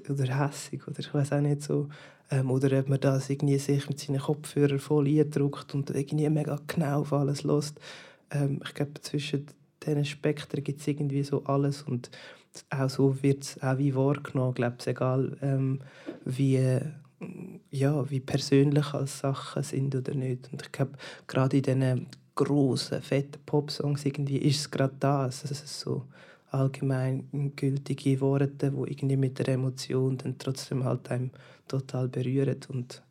oder hässig oder ich weiß auch nicht so. Ähm, oder ob man das irgendwie sich mit seinen Kopfhörern voll eindruckt und irgendwie mega genau auf alles lässt ähm, ich glaube, zwischen diesen Spektren gibt es irgendwie so alles und auch so wird es auch wie wahrgenommen, glaube egal ähm, wie, ja, wie persönlich als Sachen sind oder nicht. Und ich glaube, gerade in diesen grossen, fetten Popsongs irgendwie ist es gerade das, es so allgemein gültige Worte, die irgendwie mit der Emotion dann trotzdem halt einem total berühren und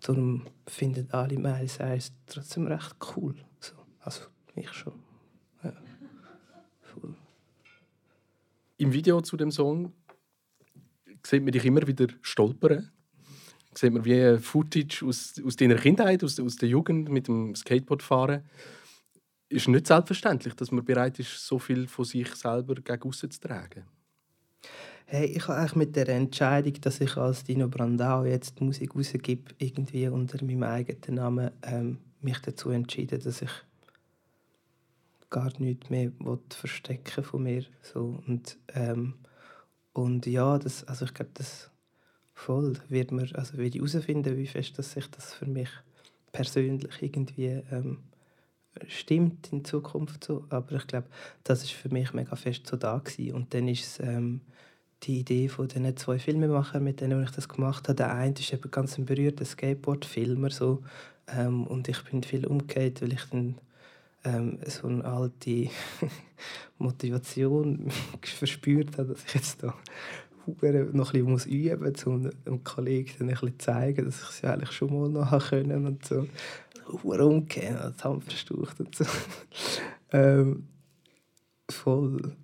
darum finden alle Miles Cyrus trotzdem recht cool. So, also ich schon. Ja. Voll. Im Video zu dem Song sieht man dich immer wieder stolpern. Sieht man wie Footage aus, aus deiner Kindheit, aus, aus der Jugend mit dem Skateboardfahren. Ist nicht selbstverständlich, dass man bereit ist, so viel von sich selber gegen zu tragen. Hey, ich habe eigentlich mit der Entscheidung, dass ich als Dino Brandau jetzt Musik rausgebe, irgendwie unter meinem eigenen Namen, ähm, mich dazu entschieden, dass ich gar nichts mehr verstecken von mir so und ähm, und ja das also ich glaube das voll wird man also will ich herausfinden wie fest dass sich das für mich persönlich irgendwie ähm, stimmt in Zukunft so aber ich glaube das ist für mich mega fest so da gewesen. und dann ist es ähm, die Idee von diesen zwei Filmemachern, mit denen ich das gemacht habe. Der eine ist eben ganz ein berührter Skateboard-Filmer so, ähm, und ich bin viel umgekehrt, weil ich dann ähm, so eine alte Motivation verspürt habe, dass ich jetzt da noch ein bisschen üben muss, um einem Kollegen dann ein bisschen zeigen, dass ich es ja eigentlich schon mal noch können und so. Umgehen, das haben verstaucht und so. ähm, voll.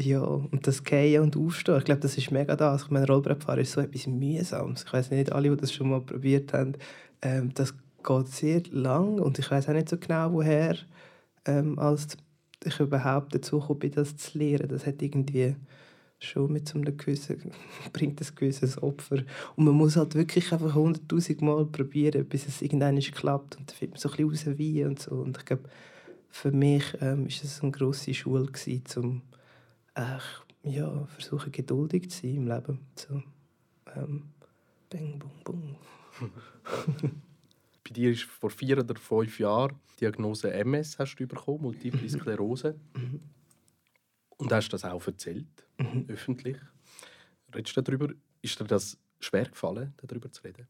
Ja, und das Gehen und Aufstehen, ich glaube, das ist mega das. Ich meine, Rollbrettfahren ist so etwas Mühsames. Ich weiß nicht, alle, die das schon mal probiert haben, ähm, das geht sehr lang und ich weiß auch nicht so genau, woher ähm, als ich überhaupt dazu bin, das zu lernen. Das hat irgendwie schon mit so einem gewissen, bringt ein gewisses Opfer. Und man muss halt wirklich einfach hunderttausend Mal probieren, bis es irgendwann klappt. Und dann findet man so ein bisschen raus, wie und so. Und ich glaube, für mich ähm, ist es eine grosse Schule gewesen, um äh, ja, versuchen, geduldig zu sein im Leben. So, ähm, bang, bung, bung. Bei dir ist vor vier oder fünf Jahren die Diagnose MS hast du bekommen, Multiple mhm. Sklerose. Und hast das auch erzählt, mhm. öffentlich. Redest du darüber? Ist dir das schwer gefallen, darüber zu reden?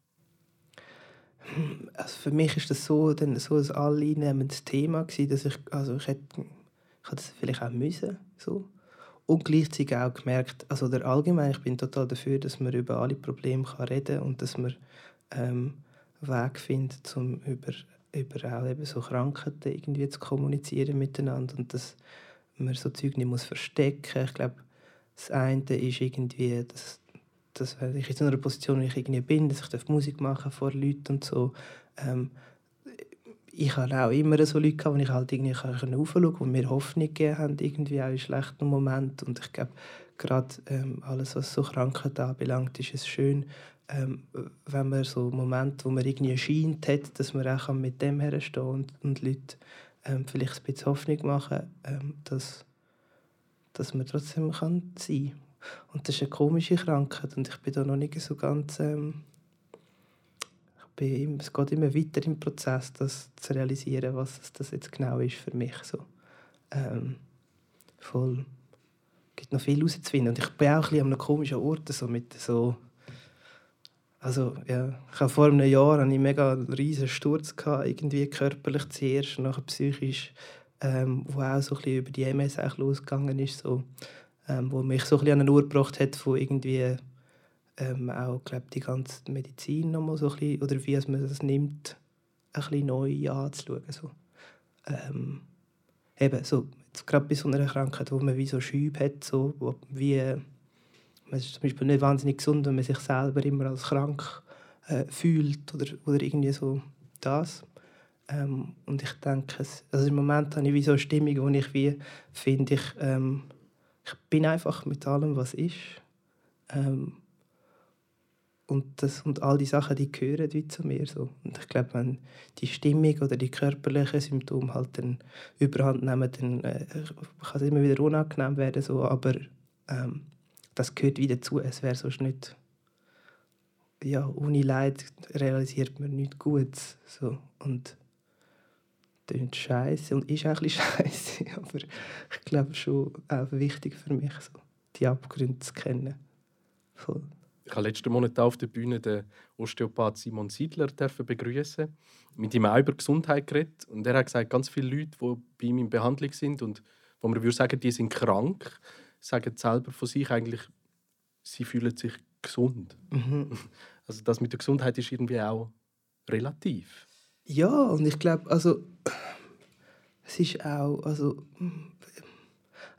Also für mich ist das so, dann so ein alleinnehmendes Thema gewesen, dass ich, also ich hätte, ich hätte das vielleicht auch müssen, so. Und gleichzeitig auch gemerkt, also der allgemein, ich bin total dafür, dass man über alle Probleme reden kann und dass man ähm, Weg findet, um über, über auch eben so Krankheiten irgendwie zu kommunizieren miteinander und dass man so Zeug nicht muss verstecken. Ich glaube, das eine ist irgendwie, dass, dass wenn ich in so einer Position, wo ich irgendwie bin, dass ich Musik machen vor Leuten und so. Ähm, ich hatte auch immer so Leute, wo ich halt irgendwie aufschauen konnte, die mir Hoffnung gegeben haben, irgendwie auch in schlechten Momenten. Und ich glaube, gerade ähm, alles, was so Krankheiten anbelangt, ist es schön, ähm, wenn man so einen Moment, wo man irgendwie scheint hat, dass man auch mit dem herstehen und, und Leute ähm, vielleicht ein bisschen Hoffnung machen, ähm, dass, dass man trotzdem kann sein kann. Und das ist eine komische Krankheit und ich bin da noch nicht so ganz... Ähm, bin, es geht immer weiter im Prozess, das zu realisieren, was das jetzt genau ist für mich. So. Ähm, voll. Es gibt noch viel herauszufinden. Und ich bin auch ein bisschen an einem komischen Ort, so mit so... Also, ja, ich habe vor einem Jahr hatte ich mega einen riesen Sturz, gehabt, irgendwie körperlich zuerst, und nachher psychisch, ähm, wo auch so über die MS auch losgegangen ist, so, ähm, wo mich so an einen Ort gebracht hat, von irgendwie ähm, auch glaub, die ganze Medizin noch mal so bisschen, oder wie man das nimmt, ein bisschen neu anzuschauen. So. Ähm, eben, so, gerade bei so einer Krankheit, wo man wie so Schübe hat, so, wo, wie, man ist zum Beispiel nicht wahnsinnig gesund, wenn man sich selber immer als krank äh, fühlt oder, oder irgendwie so das. Ähm, und ich denke, also im Moment habe ich wie so eine Stimmung, wo ich wie finde, ich, ähm, ich bin einfach mit allem, was ist. Ähm, und, das, und all die Sachen, die gehören wie zu mir. So. Und ich glaube, wenn die Stimmung oder die körperlichen Symptome halt dann überhand nehmen, dann äh, kann es immer wieder unangenehm werden. So. Aber ähm, das gehört wieder zu. Es wäre sonst nicht... Ja, ohne Leid realisiert man nichts Gutes. So. Und klingt scheiße und ist auch ein scheiße. Aber ich glaube schon auch wichtig für mich, so, die Abgründe zu kennen. Voll. Ich habe letzten Monat auf der Bühne den Osteopath Simon Siedler begrüßen, mit ihm auch über Gesundheit geredet und er hat gesagt, ganz viele Leute, die bei ihm in Behandlung sind und wo man würde sagen, die sind krank, sagen selber von sich eigentlich, sie fühlen sich gesund. Mhm. Also das mit der Gesundheit ist irgendwie auch relativ. Ja, und ich glaube, also es ist auch, also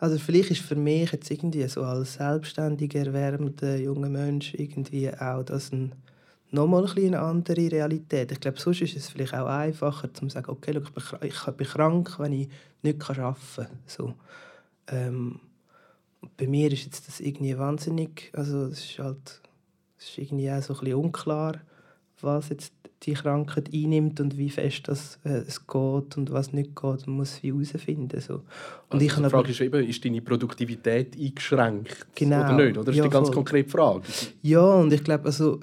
also vielleicht ist für mich jetzt irgendwie so als selbstständiger, erwärmter junger Mensch irgendwie auch das ein, nochmal ein eine andere Realität. Ich glaube, sonst ist es vielleicht auch einfacher, zu sagen, okay, look, ich bin krank, wenn ich nicht arbeiten kann. So. Ähm, bei mir ist jetzt das irgendwie wahnsinnig, also es ist halt, es ist irgendwie auch so ein bisschen unklar, was jetzt die Krankheit einnimmt und wie fest das, äh, es geht und was nicht geht. Man muss wie herausfinden. So. Und also ich die Frage aber, ist eben, ist deine Produktivität eingeschränkt genau, oder nicht? Oder ist ja, die ganz voll. konkrete Frage? Ja, und ich glaube, also,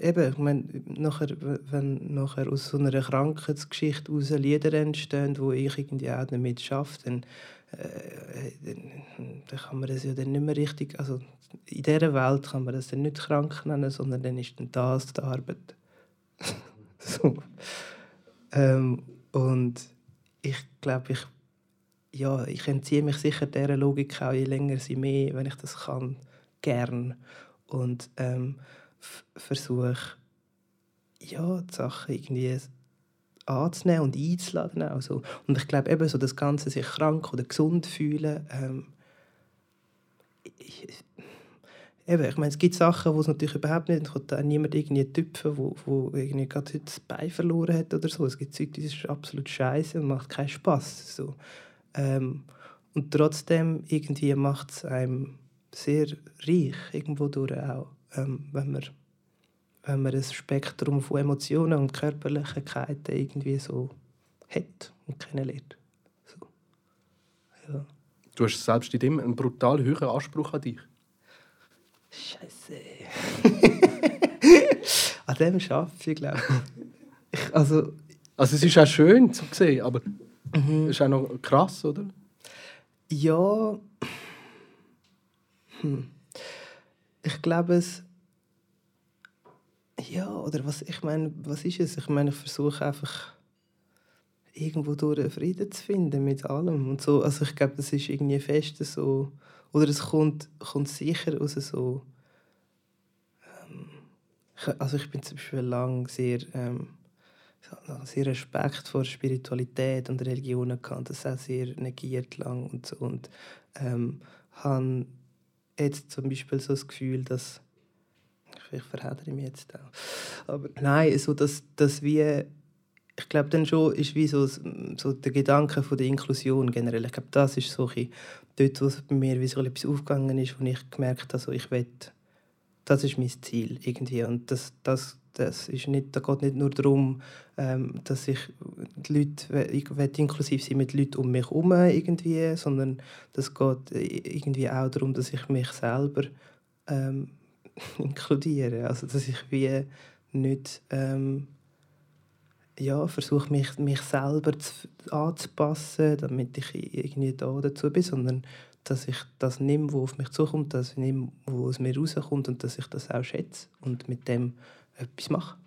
eben, ich meine, nachher, wenn nachher aus so einer Krankheitsgeschichte aus Lieder entstehen, wo ich irgendwie auch damit schaffe, dann, äh, dann, dann kann man das ja dann nicht mehr richtig, also in dieser Welt kann man das dann nicht krank nennen, sondern dann ist dann das die Arbeit. so. ähm, und ich glaube, ich, ja, ich entziehe mich sicher dieser Logik auch, je länger sie mehr, wenn ich das kann, gern. Und ähm, versuche, ja, die Sachen irgendwie anzunehmen und einzuladen. Also. Und ich glaube eben so das Ganze sich krank oder gesund fühlen, ähm, ich, eben, ich meine, es gibt Sachen, wo es natürlich überhaupt nicht, kommt da niemand irgendwie tüpfen, wo, wo irgendwie gerade heute das Bein verloren hat oder so. Es gibt Zeug, das ist absolut scheiße und macht keinen Spaß. So. Ähm, und trotzdem irgendwie macht es einem sehr reich, irgendwo durch auch, ähm, wenn man wenn man ein Spektrum von Emotionen und Körperlichkeiten irgendwie so hat und kennenlernt. So. Ja. Du hast selbst in dem einen brutal hohen Anspruch an dich. Scheiße. An dem arbeite ich, glaube ich. Also, also es ist auch schön zu sehen, aber mhm. es ist auch noch krass, oder? Ja. Hm. Ich glaube es. Ja, oder was ich meine, was ist es? Ich meine, ich versuche einfach irgendwo durch Frieden zu finden mit allem und so. Also ich glaube, das ist irgendwie fest so oder es kommt, kommt sicher aus so... Ähm, also ich bin zum Beispiel lang sehr... Ähm, sehr Respekt vor Spiritualität und Religionen gehabt, das auch sehr negiert lang und so. Und ähm, habe jetzt zum Beispiel so das Gefühl, dass ich verhedere mich jetzt auch. Aber nein, so dass, dass wir ich glaube dann schon ist wie so, so der Gedanke von der Inklusion generell. Ich glaube, das ist so ein dort, wo es bei mir wie so etwas aufgegangen ist, wo ich gemerkt habe, also ich will das ist mein Ziel irgendwie. Und das, das, das ist nicht, da geht nicht nur darum, ähm, dass ich die Leute, ich will inklusiv sein mit Leuten um mich herum irgendwie, sondern das geht irgendwie auch darum, dass ich mich selber ähm, inkludiere. Also dass ich wie nicht ähm, ja, versuche mich, mich selber zu, anzupassen, damit ich irgendwie da dazu bin, sondern dass ich das nehme, was auf mich zukommt, ich nehme, was aus mir rauskommt und dass ich das auch schätze und mit dem etwas mache.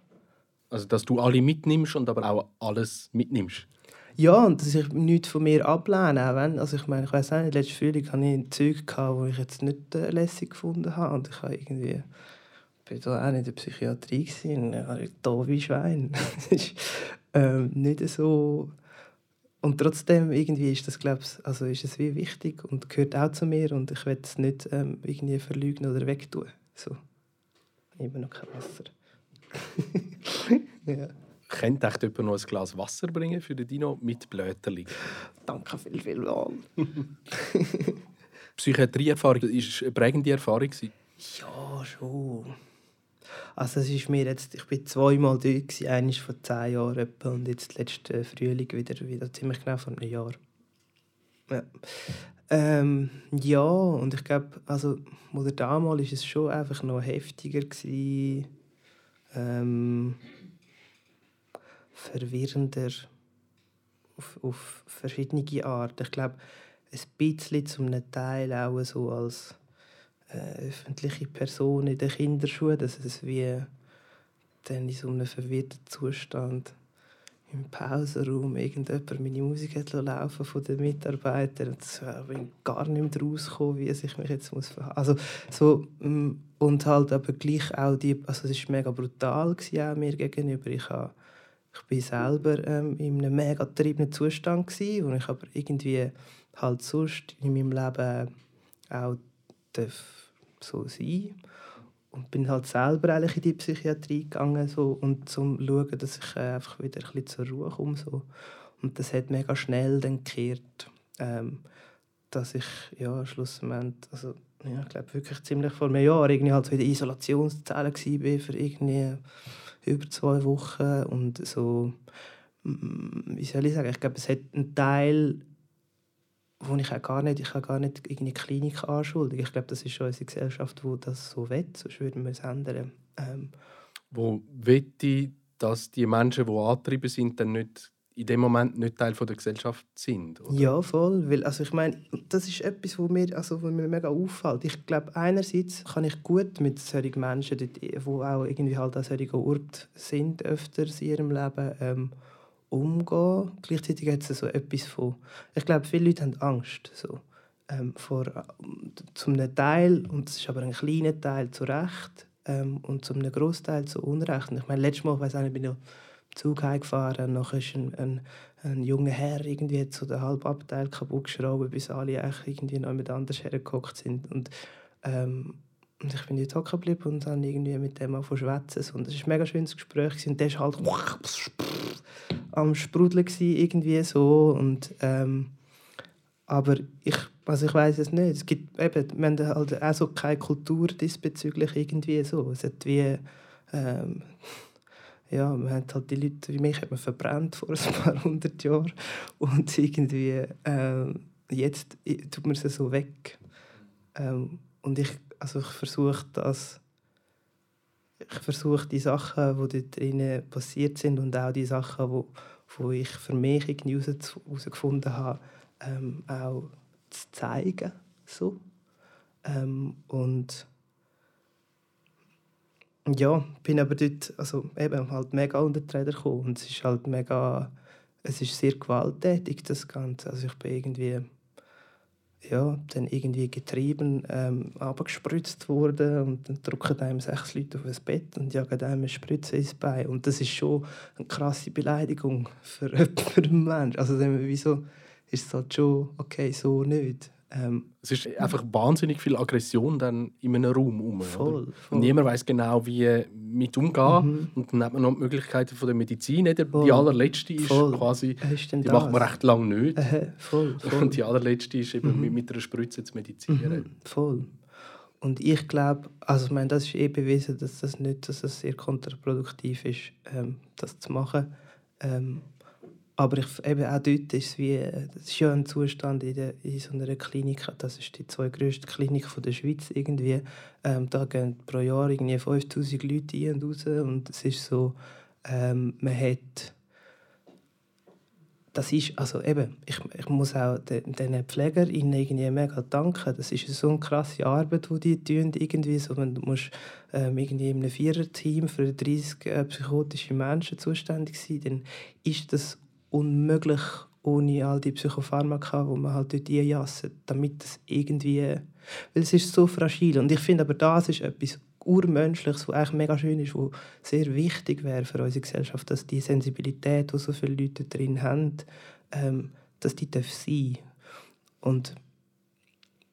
Also dass du alle mitnimmst und aber auch alles mitnimmst? Ja, und dass ich nichts von mir ablehne. Auch wenn, also ich meine, ich weiß auch nicht, letztes Frühling hatte ich Zeug, die ich jetzt nicht äh, lässig gefunden habe. Und ich habe irgendwie bin da auch nicht in der Psychiatrie gewesen, da wie Schwein. ähm, nicht so. Und trotzdem irgendwie ist das, glaube also ist es wie wichtig und gehört auch zu mir und ich will es nicht ähm, irgendwie verlügen oder wegtun. So. Immer noch kein Wasser. ja. Könnte echt jemand noch ein Glas Wasser bringen für den Dino mit Blöterli? Danke viel, viel mal. Psychiatrieerfahrung war eine prägende Erfahrung? Ja, schon. Also es ist mir jetzt, ich bin zweimal dort, gewesen, eines vor zehn Jahren etwa, und jetzt letzten Frühling wieder, wieder ziemlich genau vor einem Jahr. Ja. Ähm, ja, und ich glaube, also, oder damals war es schon einfach noch heftiger. Gewesen, ähm, verwirrender auf, auf verschiedene Arten. Ich glaube, ein bisschen zum Teil auch so als äh, öffentliche Person in den Kinderschuhen, dass es wie dann in so einem verwirrten Zustand im Pausenraum irgendjemand meine Musik hat laufen von den Mitarbeitern und ich bin gar nicht mehr rausgekommen, wie ich mich jetzt muss also so mm, und halt aber gleich auch die also es war mega brutal auch mir gegenüber ich habe ich bin selber ähm, in einem mega getriebenen Zustand gewesen, wo ich aber irgendwie halt sonst in meinem Leben auch so sein und bin halt selber eigentlich in die Psychiatrie gegangen so, und zum schauen, dass ich äh, einfach wieder ein bisschen zur Ruhe komme so. und das hat mega schnell dann gekehrt, ähm, dass ich ja schlussendlich also ja, ich glaube wirklich ziemlich vor einem Jahr irgendwie halt so in der Isolationszelle war für irgendwie über zwei Wochen und so wie soll ich sagen ich glaube es hat einen Teil wo ich auch gar nicht, ich habe gar nicht irgendeine Klinik anschuldigen. Ich glaube, das ist schon unsere Gesellschaft, wo das so will, sonst würden wir es ändern. Ähm, wo wette dass die Menschen, die angetrieben sind, dann nicht in dem Moment nicht Teil der Gesellschaft sind? Oder? Ja, voll. Weil, also ich meine, das ist etwas, was mir, also, was mir mega auffällt. Ich glaube, einerseits kann ich gut mit solchen Menschen, die auch irgendwie halt an solchen Orten sind, öfter in ihrem Leben, ähm, umgehen. Gleichzeitig hat es so etwas von... Ich glaube, viele Leute haben Angst so, ähm, vor, zum einem Teil, und es ist aber ein kleiner Teil, zu Recht, ähm, und zum einem Großteil zu Unrecht. Und ich meine, letztes Mal, ich weiß nicht, bin ich Zug heimgefahren, nachher ist ein, ein, ein junger Herr irgendwie so den halben Abteil kaputt geschraubt, bis alle irgendwie noch jemand anders hergeguckt sind. Und, ähm, und ich bin dort hocken geblieben und dann irgendwie mit dem auch schwätzen. Und es war ein mega schönes Gespräch. Und der war halt am Sprudeln irgendwie so. Und, ähm, aber ich, also ich weiß es nicht. Es gibt eben, wir haben halt auch so keine Kultur diesbezüglich irgendwie so. Es hat wie, ähm, ja, man hat halt die Leute wie mich hat man verbrannt vor ein paar hundert Jahren und irgendwie ähm, jetzt tut man sie so weg. Ähm, und ich also ich versuche das ich versuche die Sachen, die dort drinnen passiert sind und auch die Sachen, wo, wo ich für mich irgendwie herausgefunden habe, ähm, auch zu zeigen. So. Ähm, und ja, bin aber dort also eben halt mega unter die Räder gekommen und es ist halt mega, es ist sehr gewalttätig, das Ganze. Also ich bin irgendwie ja, dann irgendwie getrieben ähm, worden und dann drücken einem sechs Leute auf das Bett und jagen einem eine Spritze ins Bein. Und das ist schon eine krasse Beleidigung für, für einen Menschen. Also wieso ist es halt schon okay, so nicht. Ähm, es ist einfach wahnsinnig viel Aggression dann in einem Raum herum. Voll, voll. Und niemand weiß genau, wie mit umgehen. Mhm. Und dann hat man noch die Möglichkeiten von der Medizin. Die, die allerletzte ist voll. quasi, die das? macht man recht lange nicht. Äh, voll, voll. Und die allerletzte ist eben mhm. mit einer Spritze zu medizieren. Mhm. Voll. und ich glaube, also ich meine, das ist eh bewiesen, dass das nicht, dass das sehr kontraproduktiv ist, ähm, das zu machen. Ähm, aber ich, eben auch dort ist es wie, das ist ja ein Zustand in, der, in so einer Klinik, das ist die zweitgrößte Klinik von der Schweiz irgendwie. Ähm, da gehen pro Jahr irgendwie 5000 Leute ein und raus und es ist so, ähm, man hat das ist, also eben, ich, ich muss auch den, den PflegerInnen irgendwie mega danken. Das ist so eine krasse Arbeit, die die tun. Irgendwie so, du musst ähm, irgendwie in einem Viererteam für 30 äh, psychotische Menschen zuständig sein, dann ist das unmöglich ohne all die Psychopharmaka, die man halt dort einjassen, damit es irgendwie... Weil es ist so fragil. Und ich finde aber, das ist etwas Urmenschliches, was eigentlich mega schön ist, was sehr wichtig wäre für unsere Gesellschaft, dass die Sensibilität, die so viele Leute drin haben, ähm, dass die darf sein Und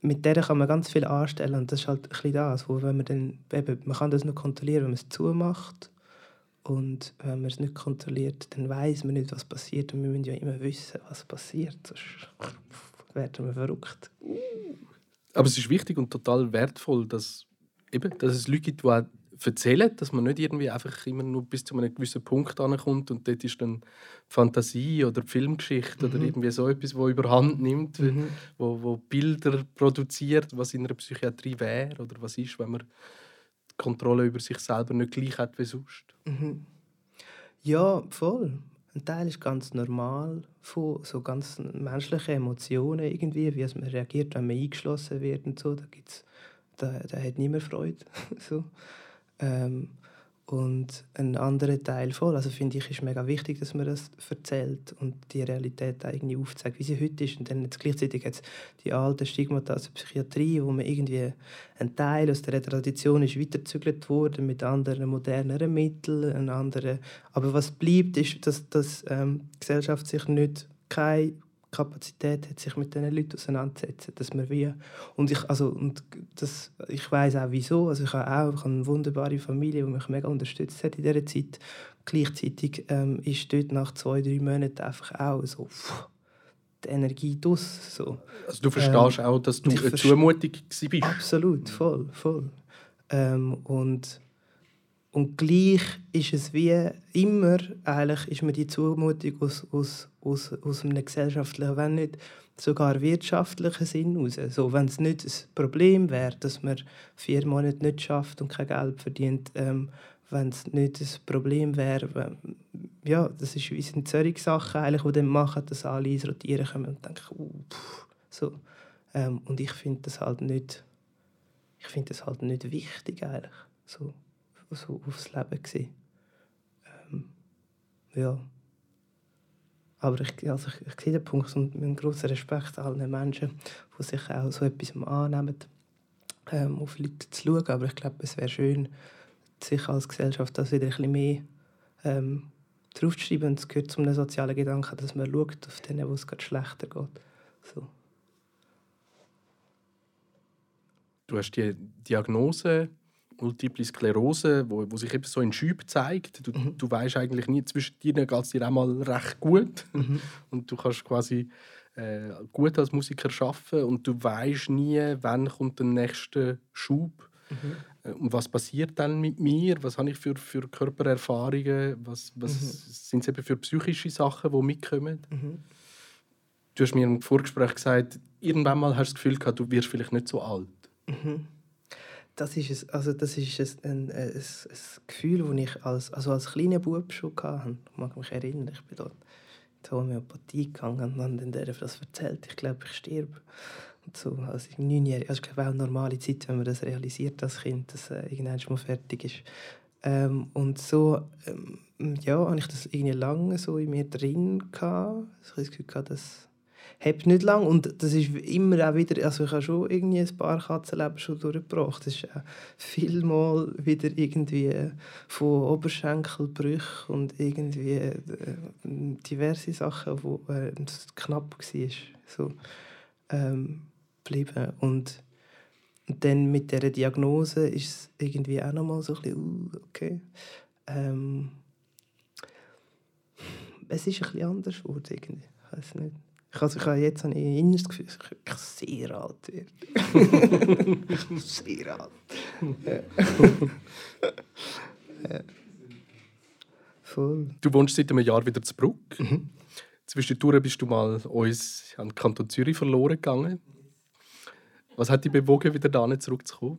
mit der kann man ganz viel anstellen. Und das ist halt ein bisschen das, wo wenn man dann, eben, man kann das nur kontrollieren, wenn man es zumacht und wenn man es nicht kontrolliert, dann weiß man nicht, was passiert und wir müssen ja immer wissen, was passiert, sonst werden wir verrückt. Aber es ist wichtig und total wertvoll, dass eben, dass es Leute gibt, die erzählen, dass man nicht irgendwie einfach immer nur bis zu einem gewissen Punkt ankommt und dort ist dann Fantasie oder Filmgeschichte mhm. oder irgendwie so etwas, wo überhand nimmt, mhm. wo, wo Bilder produziert, was in einer Psychiatrie wäre oder was ist, wenn man Kontrolle über sich selber nicht gleich hat wie sonst. Mhm. Ja, voll. Ein Teil ist ganz normal von so ganz menschlichen Emotionen irgendwie, wie man reagiert, wenn man eingeschlossen wird und so. Da gibt's da, da hat niemand Freude. so. Ähm, und ein anderer Teil voll, also finde ich, ist mega wichtig, dass man das erzählt und die Realität irgendwie aufzeigt, wie sie heute ist. Und dann jetzt gleichzeitig jetzt die alte Stigmata aus der Psychiatrie, wo man irgendwie ein Teil aus der Tradition ist weiterzügelt worden mit anderen, moderneren Mitteln, anderen. Aber was bleibt, ist, dass, dass ähm, die Gesellschaft sich nicht keine Kapazität hat, sich mit diesen Leuten auseinanderzusetzen. Dass man wie, und ich, also, und das, ich weiß auch wieso. Also ich habe auch ich habe eine wunderbare Familie, die mich mega unterstützt hat in dieser Zeit. Gleichzeitig ähm, ist dort nach zwei, drei Monaten einfach auch so pff, die Energie draus. So. Also du verstehst ähm, auch, dass du eine Zumutung bist? Absolut, voll, voll. Ähm, und und gleich ist es wie immer, eigentlich ist mir die Zumutung aus, aus, aus, aus einem gesellschaftlichen, wenn nicht sogar wirtschaftlichen Sinn heraus. So, wenn es nicht ein Problem wäre, dass man vier Monate nicht schafft und kein Geld verdient, ähm, wenn es nicht ein Problem wäre, ja, das ist, wie sind solche Sachen eigentlich, die dann machen, dass alle ins Rotieren kommen und denken, uh, so. Ähm, und ich finde das halt nicht, ich finde das halt nicht wichtig eigentlich, so so aufs Leben. Gewesen. Ähm, ja. Aber ich, also ich, ich sehe den Punkt und mit grossen Respekt allen Menschen, die sich auch so etwas annehmen, ähm, auf Leute zu schauen. Aber ich glaube, es wäre schön, sich als Gesellschaft das wieder ein bisschen mehr ähm, draufzuschreiben. Es gehört zu einem sozialen Gedanken, dass man schaut auf denen, wo es gerade schlechter geht. So. Du hast die Diagnose Multiple Sklerose, wo, wo sich eben so in Schüben zeigt. Du, mhm. du weißt eigentlich nie, zwischen dir geht es dir auch mal recht gut. Mhm. Und du kannst quasi äh, gut als Musiker arbeiten und du weißt nie, wann kommt der nächste Schub. Mhm. Äh, und was passiert dann mit mir? Was habe ich für, für Körpererfahrungen? Was, was mhm. sind es eben für psychische Sachen, die mitkommen? Mhm. Du hast mir im Vorgespräch gesagt, irgendwann mal hast du das Gefühl gehabt, du wirst vielleicht nicht so alt. Mhm das ist, es, also das ist ein, ein, ein, ein Gefühl, das ich als, also als kleiner Bub schon hatte. Ich mag mich erinnern, ich bin dort die Homöopathie gegangen und dann der das erzählt, ich glaube, ich sterbe. Und so, als ich neunjährig, also ich glaube auch eine normale Zeit, wenn man das realisiert als Kind, dass äh, irgendwann mal fertig ist. Ähm, und so, ähm, ja, habe ich das irgendwie lange so in mir drin gehabt. Ich habe das Gefühl gehabt, dass hebt nicht lang und das ist immer auch wieder, also ich habe schon irgendwie ein paar Katzenleben schon durchgebracht. Das ist äh, vielmal wieder irgendwie von Oberschenkelbrüchen und irgendwie äh, diverse Sachen, wo äh, knapp war, so ähm, geblieben. Und dann mit dieser Diagnose ist es irgendwie auch nochmal so ein bisschen, uh, okay. Ähm, es ist ein bisschen anders geworden, irgendwie. Ich weiß nicht Ich, also, ich habe jetzt ein inneres Gefühl, dass ich sehr alt werde. sehr alt. ja. Voll. Du wohnst seit einem Jahr wieder zu Bruck. Mhm. Zwischendurch bist du mal uns an den Kanton Zürich verloren gegangen. Was hat dich bewogen, wieder da zurückzukommen?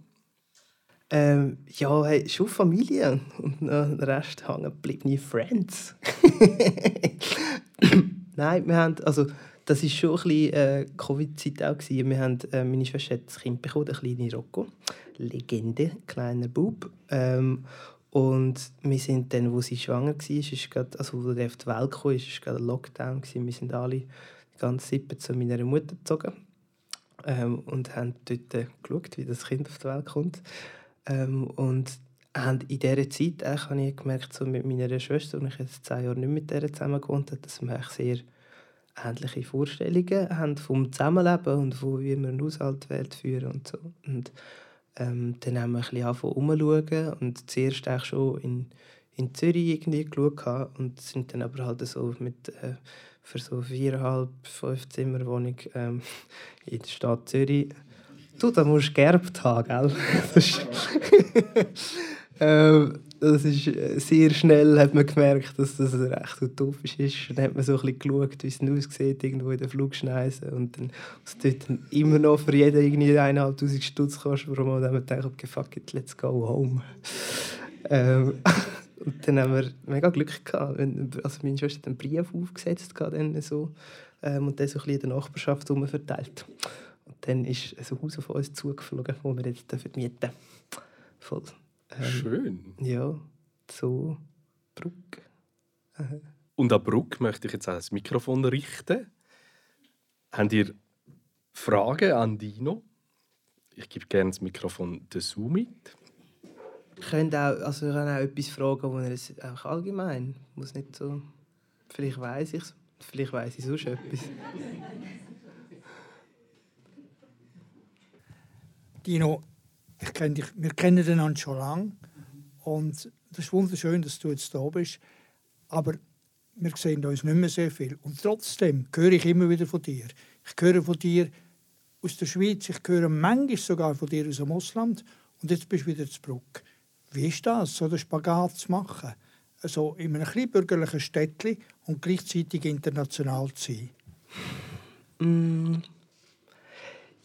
Ähm, ja, hey, schon Familie und den Rest hängen gebliebene Friends. Nein, wir haben, also das war schon ein bisschen äh, Covid-Zeit auch gewesen. Wir haben, äh, meine Schwester hat das Kind bekommen, der kleine Rocco, Legende, kleiner Bub. Ähm, und wir sind dann, wo sie schwanger war, ist grad, also wo er auf die Welt kam, ist, ist gerade ein Lockdown gewesen. Wir sind alle die ganze Sippe zu meiner Mutter gezogen ähm, und haben dort äh, geschaut, wie das Kind auf die Welt kommt. Ähm, und haben in dieser Zeit auch, habe ich gemerkt, so mit meiner Schwester, und ich jetzt zehn Jahre nicht mit der zusammen gewohnt habe, dass wir sehr ähnliche Vorstellungen haben vom Zusammenleben und von wie wir einen Haushalt führen und so. Und ähm, dann haben wir ein bisschen angefangen und zuerst auch schon in, in Zürich irgendwie geschaut und sind dann aber halt so mit äh, für so viereinhalb, fünf Zimmer Wohnung ähm, in der Stadt Zürich Du, da musst du geerbt haben, gell? Ähm, das ist äh, sehr schnell hat man gemerkt, dass das recht utopisch ist. Dann hat man so ein bisschen geschaut, wie es aussieht, irgendwo in den Flugschneisen. Und dann, was dort dann immer noch für jeden irgendwie 1'500 Stutz kostet Monat, haben wir gedacht, okay, fuck it, let's go home. ähm, und dann haben wir mega Glück gehabt. Also meine Schwester hat einen Brief aufgesetzt, dann so, ähm, und dann so ein bisschen in der Nachbarschaft verteilt. Und dann ist ein Haus auf uns zugeflogen, wo wir jetzt mieten dürfen. Voll. Ähm, Schön. Ja, so Bruck. Und an Bruck möchte ich jetzt auch das Mikrofon richten. Habt ihr Fragen an Dino? Ich gebe gerne das Mikrofon dazu mit. Ich könnte auch, also ich kann auch etwas fragen, wo er es auch allgemein muss nicht so. Vielleicht weiß ich es, vielleicht weiß ich sonst etwas. Dino, ich kenn dich, wir kennen einander schon lange und es ist wunderschön, dass du jetzt da bist, aber wir sehen uns nicht mehr sehr viel. Und trotzdem höre ich immer wieder von dir. Ich höre von dir aus der Schweiz, ich höre manchmal sogar von dir aus dem Ausland und jetzt bist du wieder zu Bruck. Wie ist das, so den Spagat zu machen? Also in einem kleinbürgerlichen Städtchen und gleichzeitig international zu sein? Mm.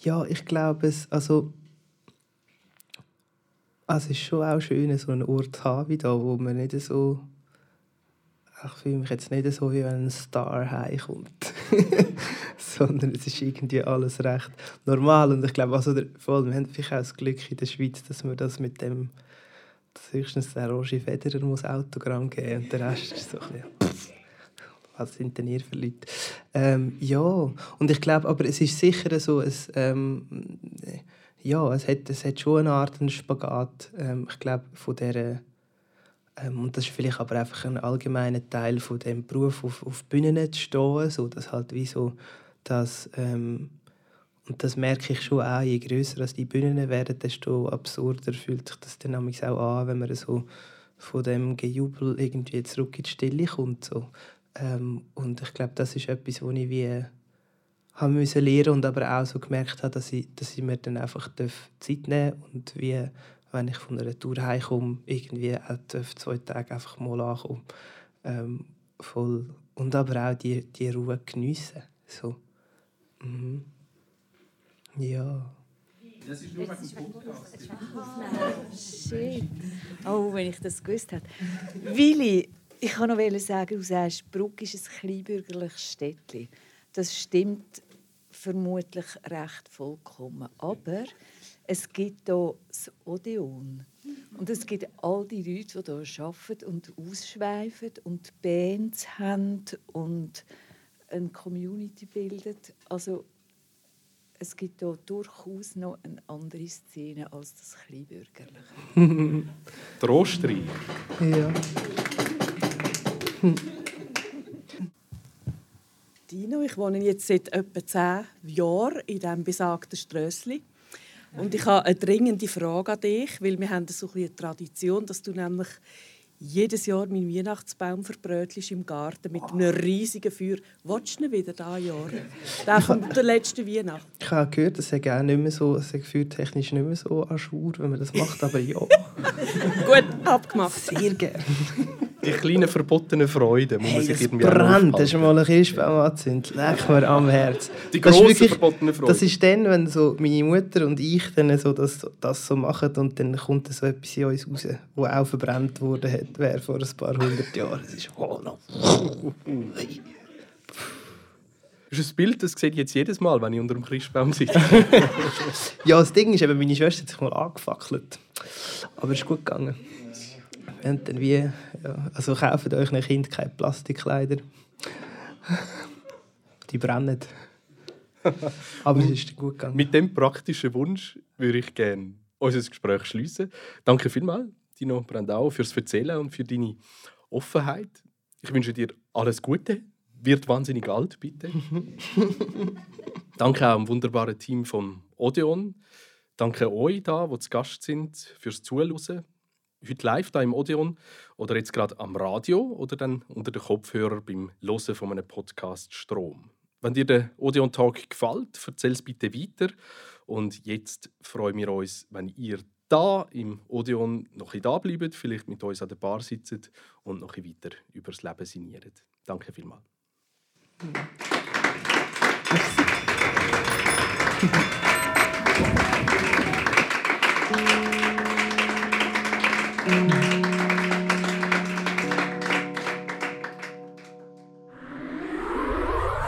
Ja, ich glaube es, also also es ist schon auch schön, so einen Ort zu haben wie da, wo man nicht so... Ich fühle mich jetzt nicht so, wie wenn ein Star heimkommt. Sondern es ist irgendwie alles recht normal. Und ich glaube, also wir haben vielleicht auch das Glück in der Schweiz, dass wir das mit dem... Dass höchstens der Roger Federer muss Autogramm geben und der Rest ist so ein bisschen, was sind denn ihr für Leute? Ähm, ja, und ich glaube, aber es ist sicher so, es, ähm, ja, es hat, es hat schon eine Art einen Spagat, ähm, ich glaube, von dieser ähm, und das ist vielleicht aber einfach ein allgemeiner Teil von dem Beruf, auf, auf Bühnen zu stehen, so dass halt wie so, dass, ähm, und das merke ich schon auch, je grösser die Bühnen werden, desto absurder fühlt sich das dann auch an, wenn man so von dem Gejubel irgendwie zurück in die Stille kommt. So. Ähm, und ich glaube, das ist etwas, wo ich wie haben müssen lernen und aber auch so gemerkt habe, dass ich, dass ich mir dann einfach Zeit nehmen darf und wie, wenn ich von einer Tour heimkomme, irgendwie auch zwei Tage einfach mal ankommen. Ähm, voll. Und aber auch die, die Ruhe geniessen. So. Mhm. Ja. Das ist nur ein Podcast. Shit. Oh, wenn ich das gewusst hätte. Willi, ich kann noch sagen, du sagst, Bruck ist ein kleinbürgerliches Städtchen. Das stimmt vermutlich recht vollkommen. Aber es gibt hier das Odeon. Und es gibt all die Leute, die hier arbeiten und ausschweifen und Bands haben und eine Community bilden. Also es gibt hier durchaus noch eine andere Szene als das Kleinbürgerliche. Trostreich. Ja. Dino. Ich wohne jetzt seit etwa zehn Jahren in diesem besagten Strössli. Und ich habe eine dringende Frage an dich, weil wir haben so eine Tradition, dass du nämlich jedes Jahr mein Weihnachtsbaum verbrötlich im Garten mit einem riesigen Feuer. Willst du ihn wieder dieses Jahr? Der von der letzten Weihnacht. Ich habe gehört, es sei auch nicht mehr so, es sei gefühltechnisch nicht mehr so an Schur, wenn man das macht, aber ja, Gut abgemacht. sehr gerne. Die kleinen verbotenen Freuden muss man Hey, sich irgendwie brennt, hast du mal einen Christbaum angezündet? Leck mir am Herz. Die Das ist grossen wirklich- verbotenen Freuden. Das ist dann, wenn so meine Mutter und ich dann so das, das so machen und dann kommt so etwas in uns raus, wo auch verbrannt wurde hat, wäre vor ein paar hundert Jahren. Es ist oh, no. Das ist ein Bild, das sehe ich jetzt jedes Mal, wenn ich unter dem Christbaum sitze. Ja, das Ding ist eben, meine Schwester hat sich mal angefackelt. Aber es ist gut gegangen. Haben dann wie, ja, also kauft euch ein Kind keine Plastikkleider. Die brennen. Aber es ist gut gegangen. Mit dem praktischen Wunsch würde ich gerne unser Gespräch schließen. Danke vielmals, Dino Brandau, fürs Erzählen und für deine Offenheit. Ich wünsche dir alles Gute. Wird wahnsinnig alt, bitte. Danke auch am wunderbaren Team von Odeon. Danke euch da, die zu Gast sind, fürs Zuhören. Heute live da im Odeon oder jetzt gerade am Radio oder dann unter den Kopfhörer beim Hören von einem Podcast Strom. Wenn dir der Odeon Talk gefällt, erzähl es bitte weiter. Und jetzt freuen wir uns, wenn ihr da im Odeon noch ein da bleibt, vielleicht mit uns an der Bar sitzt und noch ein weiter über das Leben sinniert. Danke vielmals.